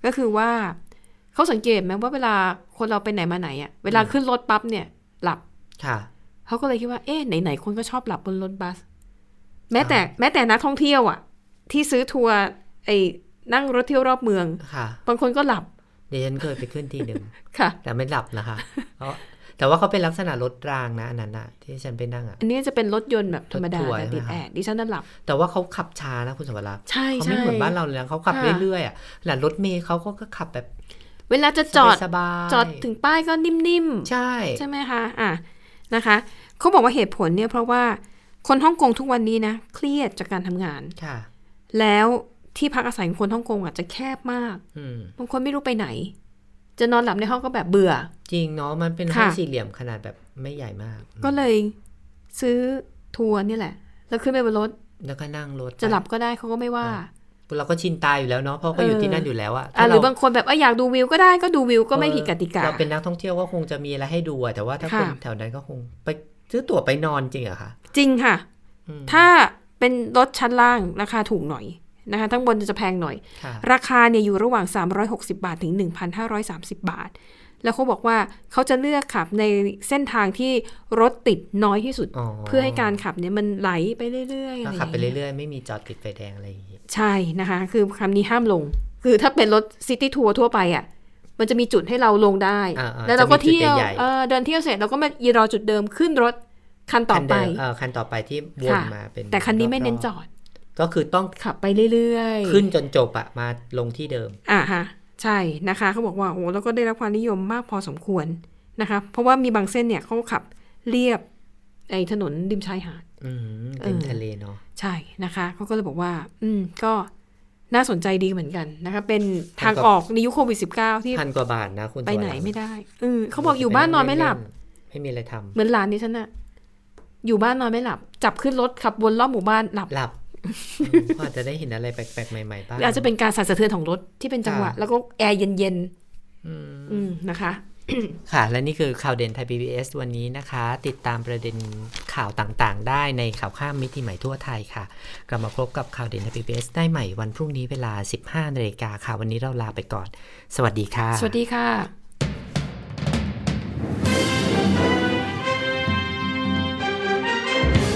ก็คือว่าเขาสังเกตไหมว่าเวลาคนเราไปไหนมาไหนอะเวลาขึ้นรถปั๊บเนี่ย หลับค่ะเขาก็เลยคิดว่าเอ๊ะไหนๆคนก็ชอบหลับบนรถบัส แม้แต่แม้แต่นักท่องเที่ยวอะที่ซื้อทัวร์ไอ้นั่งรถเที่ยวรอบเมืองค่ะบางคนก็หลับเดี๋ยวฉันเคยไปขึ้นทีหนึ่งค่ะแต่ไม่หลับนะคะเพราะแต่ว่าเขาเป็นลักษณะรถรางนะอันนั้นอะที่ฉันไปนั่งอะอันนี้จะเป็นรถยนต์แบบธรรมดารถทัวร์แต่ติดใช่ไหมแอร์ดิฉันนั่นหลับ แต่ว่าเขาขับช้านะคุณสวรักษ์ใช่เขาใช่ไม่เหมือนบ้านเราเลยนะเขาขับค่ะเรื่อยๆอะหลังรถเมย์เขาก็ก็ขับแบบ เวลาจะจอดสบายๆจอดถึงป้ายก็นิ่มๆ ใช่ใช่ไหมคะอะนะคะเขาบอกว่าเหตุผลเนี่ยเพราะว่าคนฮ่องกงทุกวันนี้นะเครียดจากการทำงานค่ะแล้ว ที่พักอาศัยของคนฮ่องกงอาจจะแคบมากอืมบางคนไม่รู้ไปไหน จะนอนหลับในห้องก็แบบเบื่อ จริงเนาะมันเป็นห้องค่ะสี่เหลี่ยมขนาดแบบไม่ใหญ่มาก ก็เลยซื้อทัวร์นี่แหละ แล้วขึ้นไปบนรถ แล้วก็นั่งรถ จะหลับก็ได้เขาก็ไม่ว่าเราก็ชินตายอยู่แล้วเนาะเพราะก็อยู่ที่นั่นอยู่แล้วอะอะถ้าหรือบาเรางคนแบบเอยอยากดูวิวก็ได้ก็ดูวิวก็ไม่ผิดกติกาเราเป็นนักท่องเที่ยวก็คงจะมีอะไรให้ดูอะแต่ว่าถ้าค่ะคนแถวนั้นก็คงไปซื้อตั๋วไปนอนจริงเหรอะคะจริงค่ะอืมถ้าเป็นรถชั้นล่างราคาถูกหน่อย นะคะทั้งบนจะแพงหน่อยค่ะราคาเนี่ยอยู่ระหว่าง 360 บาท ถึง 1,530 บาท แล้วเขาบอกว่าเขาจะเลือกขับในเส้นทางที่รถติดน้อยที่สุดอ๋อเพื่อให้การขับเนี่ยมันไหลไปเรื่อยๆอะก็ไรอขับย่างไปเงี้ยเรื่อยๆ ไม่มีจอดติดไฟแดงอะไรอย่างงี้ใช่นะคะ คือคำนี้ห้ามลง คือถ้าเป็นรถซิตี้ทัวร์ทั่วไปอะมันจะมีจุดให้เราลงได้อ่าๆแล้วเราก็จะมีจุดเที่ยวใหญ่ๆเออเดินเที่ยวเสร็จเราก็มายืนรอจุดเดิมขึ้นรถคันต่อคันไปเดิมเออคันต่อไปที่วนค่ะมาเป็นแต่คันนี้ไม่รบๆเน้นจอด ก็คือต้องขับไปเรื่อยๆ ขึ้นจนจบอะมาลงที่เดิม อ่าฮะ ใช่นะคะเขาบอกว่าโอ้แล้วก็ได้รับความนิยมมากพอสมควรนะคะ เพราะว่ามีบางเส้นเนี่ยเขาขับเรียบไอ้ถนนริมชายหาดอืมเออริมทะเลเนาะใช่นะคะเขาก็เลยบอกว่า อืมก็น่าสนใจดีเหมือนกันนะคะ เป็นทางพันกว่าออกในยุคโควิด -19 ที่พันกว่าบาทนะคุณไปไหนสวรักษ์ไม่ได้เออเขาบอกอยู่บ้านนอนไม่หลับ ไม่มีอะไรทำเหมือนหลานดิฉันอะอยู่บ้านนอนไม่หลับ จับขึ้นรถขับวนรอบหมู่บ้านหลับหลับอืม ก็อาจจะได้เห็นอะไรแปลกๆ ใหม่ๆบ้างหรืออาจจะเป็นการสั่นสะเทือนของรถที่เป็นจังหวะค่ะแล้วก็แอร์เย็นอืมๆอืมนะคะค่ะ และนี่คือข่าวเด่นไทย PBS วันนี้นะคะ ติดตามประเด็นข่าวต่างๆ ได้ในข่าวข้ามมิติใหม่ทั่วไทยค่ะ กลับมาพบกับข่าวเด่นไทย PBS ได้ใหม่วันพรุ่งนี้เวลา 15นาฬิกาค่ะ วันนี้เราลาไปก่อน สวัสดีค่ะ สวัสดีค่ะ